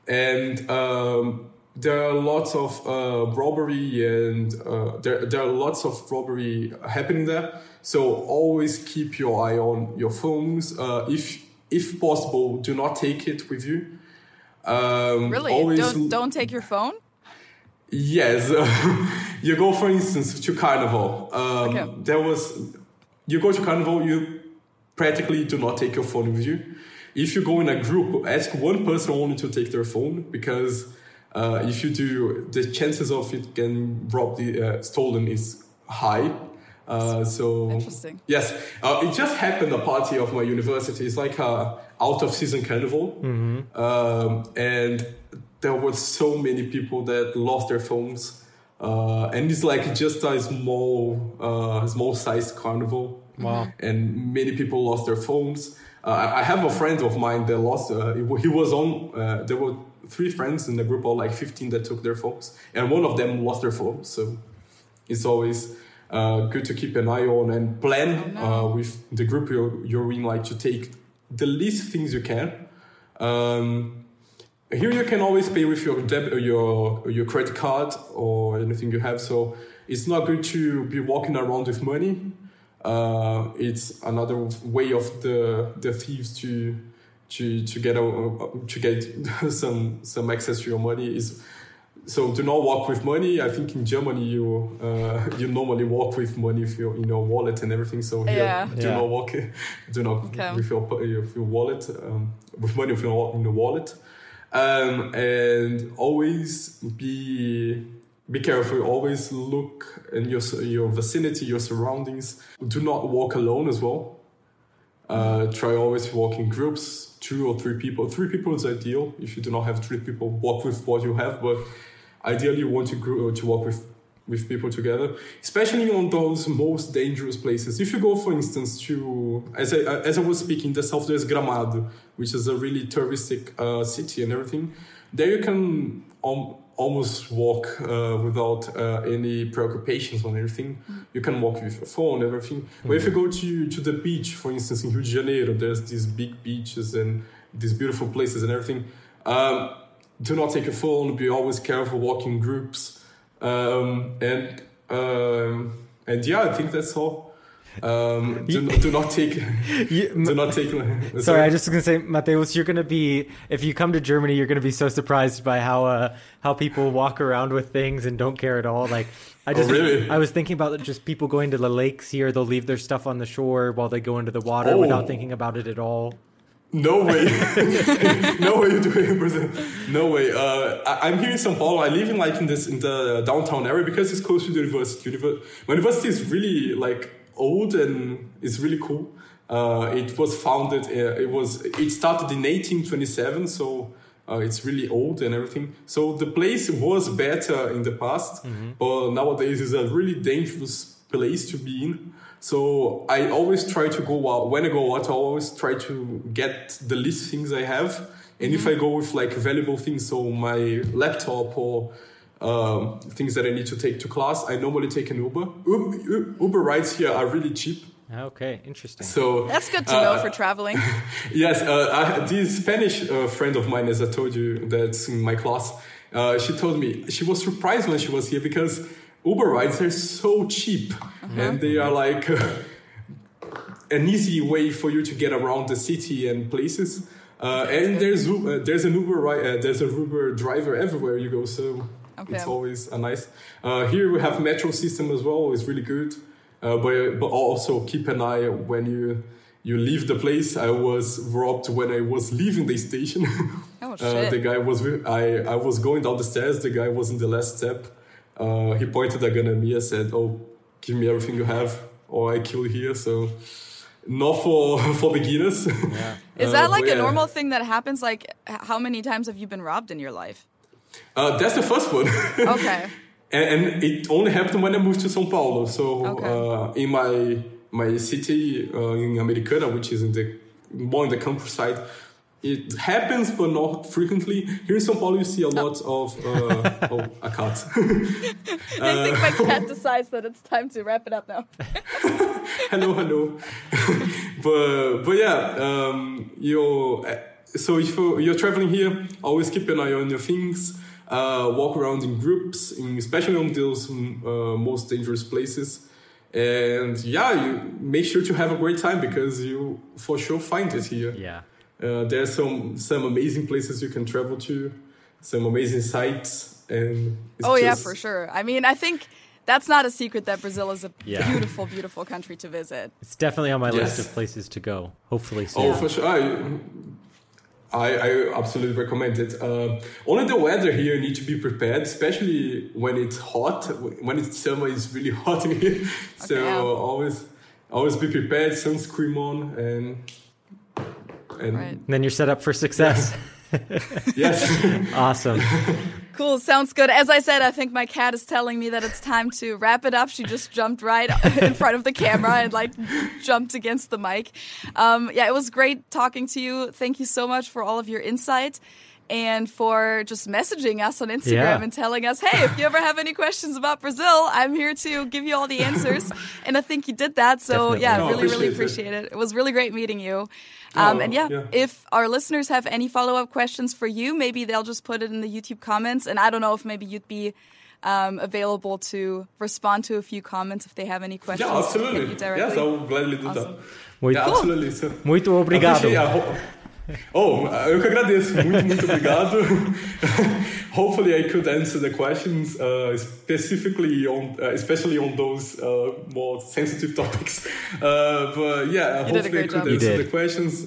and um, there are lots of uh, robbery and uh, there there are lots of robbery happening there. So always keep your eye on your phones. Uh, if if possible, do not take it with you. Um, Really? always Don't don't take your phone. Yes, you go for instance to carnival. Um, Okay. There was you go to carnival, you practically do not take your phone with you. If you go in a group, ask one person only to take their phone because uh, if you do, the chances of it getting robbed, uh, stolen is high. Uh, so Interesting. Yes, uh, it just happened. A party of my university. It's like a out of season carnival, um, and there were so many people that lost their phones. Uh, and it's like just a small, uh, small sized carnival. Wow. And many people lost their phones. Uh, I have a friend of mine that lost. Uh, he was on. Uh, there were three friends in the group of like 15 that took their phones, and one of them lost their phone. So it's always uh, good to keep an eye on and plan uh, with the group you're, you're in, like to take the least things you can. Um, here you can always pay with your debit or your your credit card or anything you have. So it's not good to be walking around with money. Uh, it's another way of the the thieves to to to get a, to get some some access to your money is so do not walk with money. I think in Germany you uh, you normally walk with money if you're in your wallet and everything. So here, Yeah. do Yeah. not walk do not Okay. with your with your wallet um, with money with your in your wallet, um, and always be be careful. Always look in your your vicinity, your surroundings. Do not walk alone as well. Uh, try always walk in groups, two or three people. Three people is ideal. If you do not have three people, walk with what you have. But ideally, you want to grow, to walk with with people together, especially on those most dangerous places. If you go, for instance, to as I as I was speaking, the south there's Gramado, which is a really touristic uh, city and everything. There you can um, almost walk uh, without uh, any preoccupations on everything. You can walk with your phone, everything. But if you go to to the beach, for instance, in Rio de Janeiro, there's these big beaches and these beautiful places and everything. Um, do not take a phone. Be always careful. walking groups. Um, and um, and yeah, I think that's all. Um, do, not, do not take. You- do not take. Sorry, I just was gonna say, Mateus, you're gonna be if you come to Germany, you're gonna be so surprised by how uh, how people walk around with things and don't care at all. Like I just, Oh, really? I was thinking about just people going to the lakes here. They'll leave their stuff on the shore while they go into the water Oh. without thinking about it at all. No way. no way you do it in Brazil. No way. Uh, I, I'm here in São Paulo. I live in like in this in the downtown area because it's close to the university. Univer- My university is really like old and it's really cool. Uh, it was founded. Uh, it was. It started in 1827. So. Uh, it's really old and everything. So the place was better in the past, but nowadays is a really dangerous place to be in. So I always try to go out. When I go out, I always try to get the least things I have. And if I go with like valuable things, so my laptop or um, things that I need to take to class, I normally take an Uber. Uber, Uber rides here are really cheap. Okay, interesting. So That's good to know for traveling. Yes, uh, I, this Spanish uh, friend of mine, as I told you, that's in my class, uh, she told me she was surprised when she was here because Uber rides are so cheap and they are like uh, an easy way for you to get around the city and places. Uh, and there's uh, there's an Uber uh, there's a Uber driver everywhere you go, so Okay. it's always a nice. Uh, here we have metro system as well. It's really good, uh, but but also keep an eye when you you leave the place. I was robbed when I was leaving the station. Oh, uh, shit. the guy was I I was going down the stairs. The guy was in the last step. Uh, he pointed a gun at me and said, "Oh, give me everything you have, or I kill here." So. Not for for beginners. Is Uh, that like but a yeah. normal thing that happens? Like, how many times have you been robbed in your life? Uh, that's the first one. Okay. and, and it only happened when I moved to São Paulo. So Okay. uh, in my my city uh, in Americana, which is in the more in the countryside, it happens but not frequently. Here in São Paulo, you see a lot of uh, oh a cat. I think my cat decides that it's time to wrap it up now. hello, hello. but but yeah, um, you. So if you're, you're traveling here, always keep an eye on your things. Uh, walk around in groups, in, especially on those mm, uh, most dangerous places. And yeah, you make sure to have a great time because you for sure find it here. Yeah. Uh, there's some some amazing places you can travel to. some amazing sites. And oh yeah, for sure. I mean, I think that's not a secret that Brazil is a Yeah. beautiful, beautiful country to visit. It's definitely on my list of places to go. Hopefully soon. Oh, for sure. I, I, I absolutely recommend it. Uh, only the weather here you need to be prepared, especially when it's hot. When it's summer, it's really hot in here. So Okay. always, always be prepared. Sunscreen on, and and Right. then you're set up for success. yes, awesome. Cool, sounds good. As I said, I think my cat is telling me that it's time to wrap it up. She just jumped right in front of the camera and like jumped against the mic. Um, yeah, it was great talking to you. Thank you so much for all of your insight and for just messaging us on Instagram Yeah. and telling us, hey, if you ever have any questions about Brazil, I'm here to give you all the answers. and I think you did that. So Definitely. yeah, No, really, really appreciate it. appreciate it. It was really great meeting you. Um, Oh, and yeah, yeah. if our listeners have any follow up questions for you, maybe they'll just put it in the YouTube comments. And I don't know if maybe you'd be um, available to respond to a few comments if they have any questions. yeah, absolutely. you. Yes, I will gladly do Awesome. that. Muito, Yeah, absolutely. So, muito obrigado. Appreciate- I ho- Oh, eu que agradeço. Muito, muito obrigado. Hopefully, I could answer the questions uh, specifically on, uh, especially on those uh, more sensitive topics. Uh, but yeah, You hopefully, I could job. Answer the questions.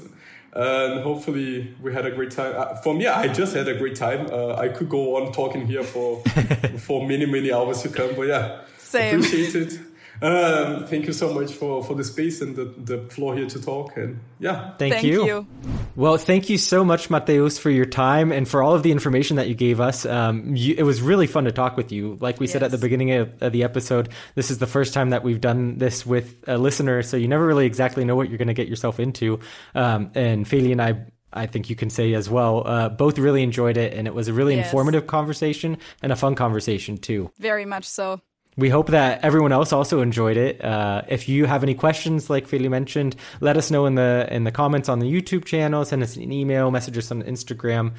And hopefully, we had a great time. Uh, for me, I just had a great time. Uh, I could go on talking here for for many, many hours to come. But yeah, Same. appreciate it. Um, thank you so much for, for the space and the, the floor here to talk. And yeah, Thank, Thank you. you. Well, thank you so much, Mateus, for your time and for all of the information that you gave us. Um, you, it was really fun to talk with you. Like we said at the beginning of, of the episode, this is the first time that we've done this with a listener, so you never really exactly know what you're going to get yourself into. Um, and Feli and I. I think you can say as well. Uh, both really enjoyed it, and it was a really Yes. informative conversation and a fun conversation too. Very much so. We hope that everyone else also enjoyed it. Uh, if you have any questions, like Feli mentioned, let us know in the in the comments on the YouTube channel. Send us an email, message us on Instagram,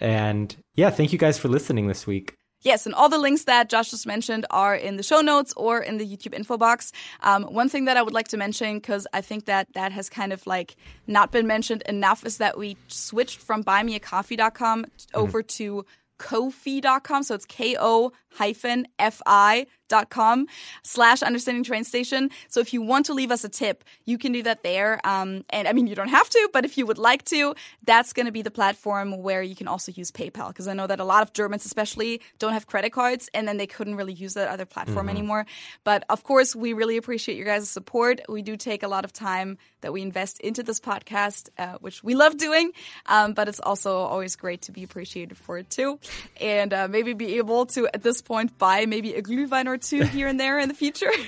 and yeah, thank you guys for listening this week. Yes, and all the links that Josh just mentioned are in the show notes or in the YouTube info box. Um, one thing that I would like to mention, because I think that that has kind of like not been mentioned enough, is that we switched from buymeacoffee.com over to ko-fi.com. So it's K O hyphen F I dot com slash understanding train station. So if you want to leave us a tip, you can do that there. Um, and I mean, you don't have to, but if you would like to, that's going to be the platform where you can also use PayPal. Because I know that a lot of Germans, especially, don't have credit cards and then they couldn't really use that other platform anymore. But of course, we really appreciate your guys' support. We do take a lot of time that we invest into this podcast, uh, which we love doing. Um, but it's also always great to be appreciated for it too. And uh, maybe be able to, at this point, buy maybe a Glühwein or two here and there in the future.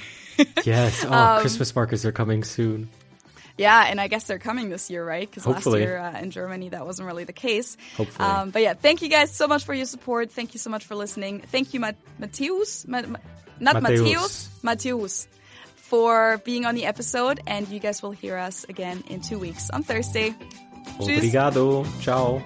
Yes. Oh, Um, Christmas markers are coming soon. Yeah, and I guess they're coming this year, right? Because last year uh, in Germany that wasn't really the case. Hopefully. Um, but yeah, thank you guys so much for your support. Thank you so much for listening. Thank you, Ma- Mateus, Ma- Ma- not Mateus. Mateus, for being on the episode. And you guys will hear us again in two weeks on Thursday. Tschüss. Obrigado. Ciao.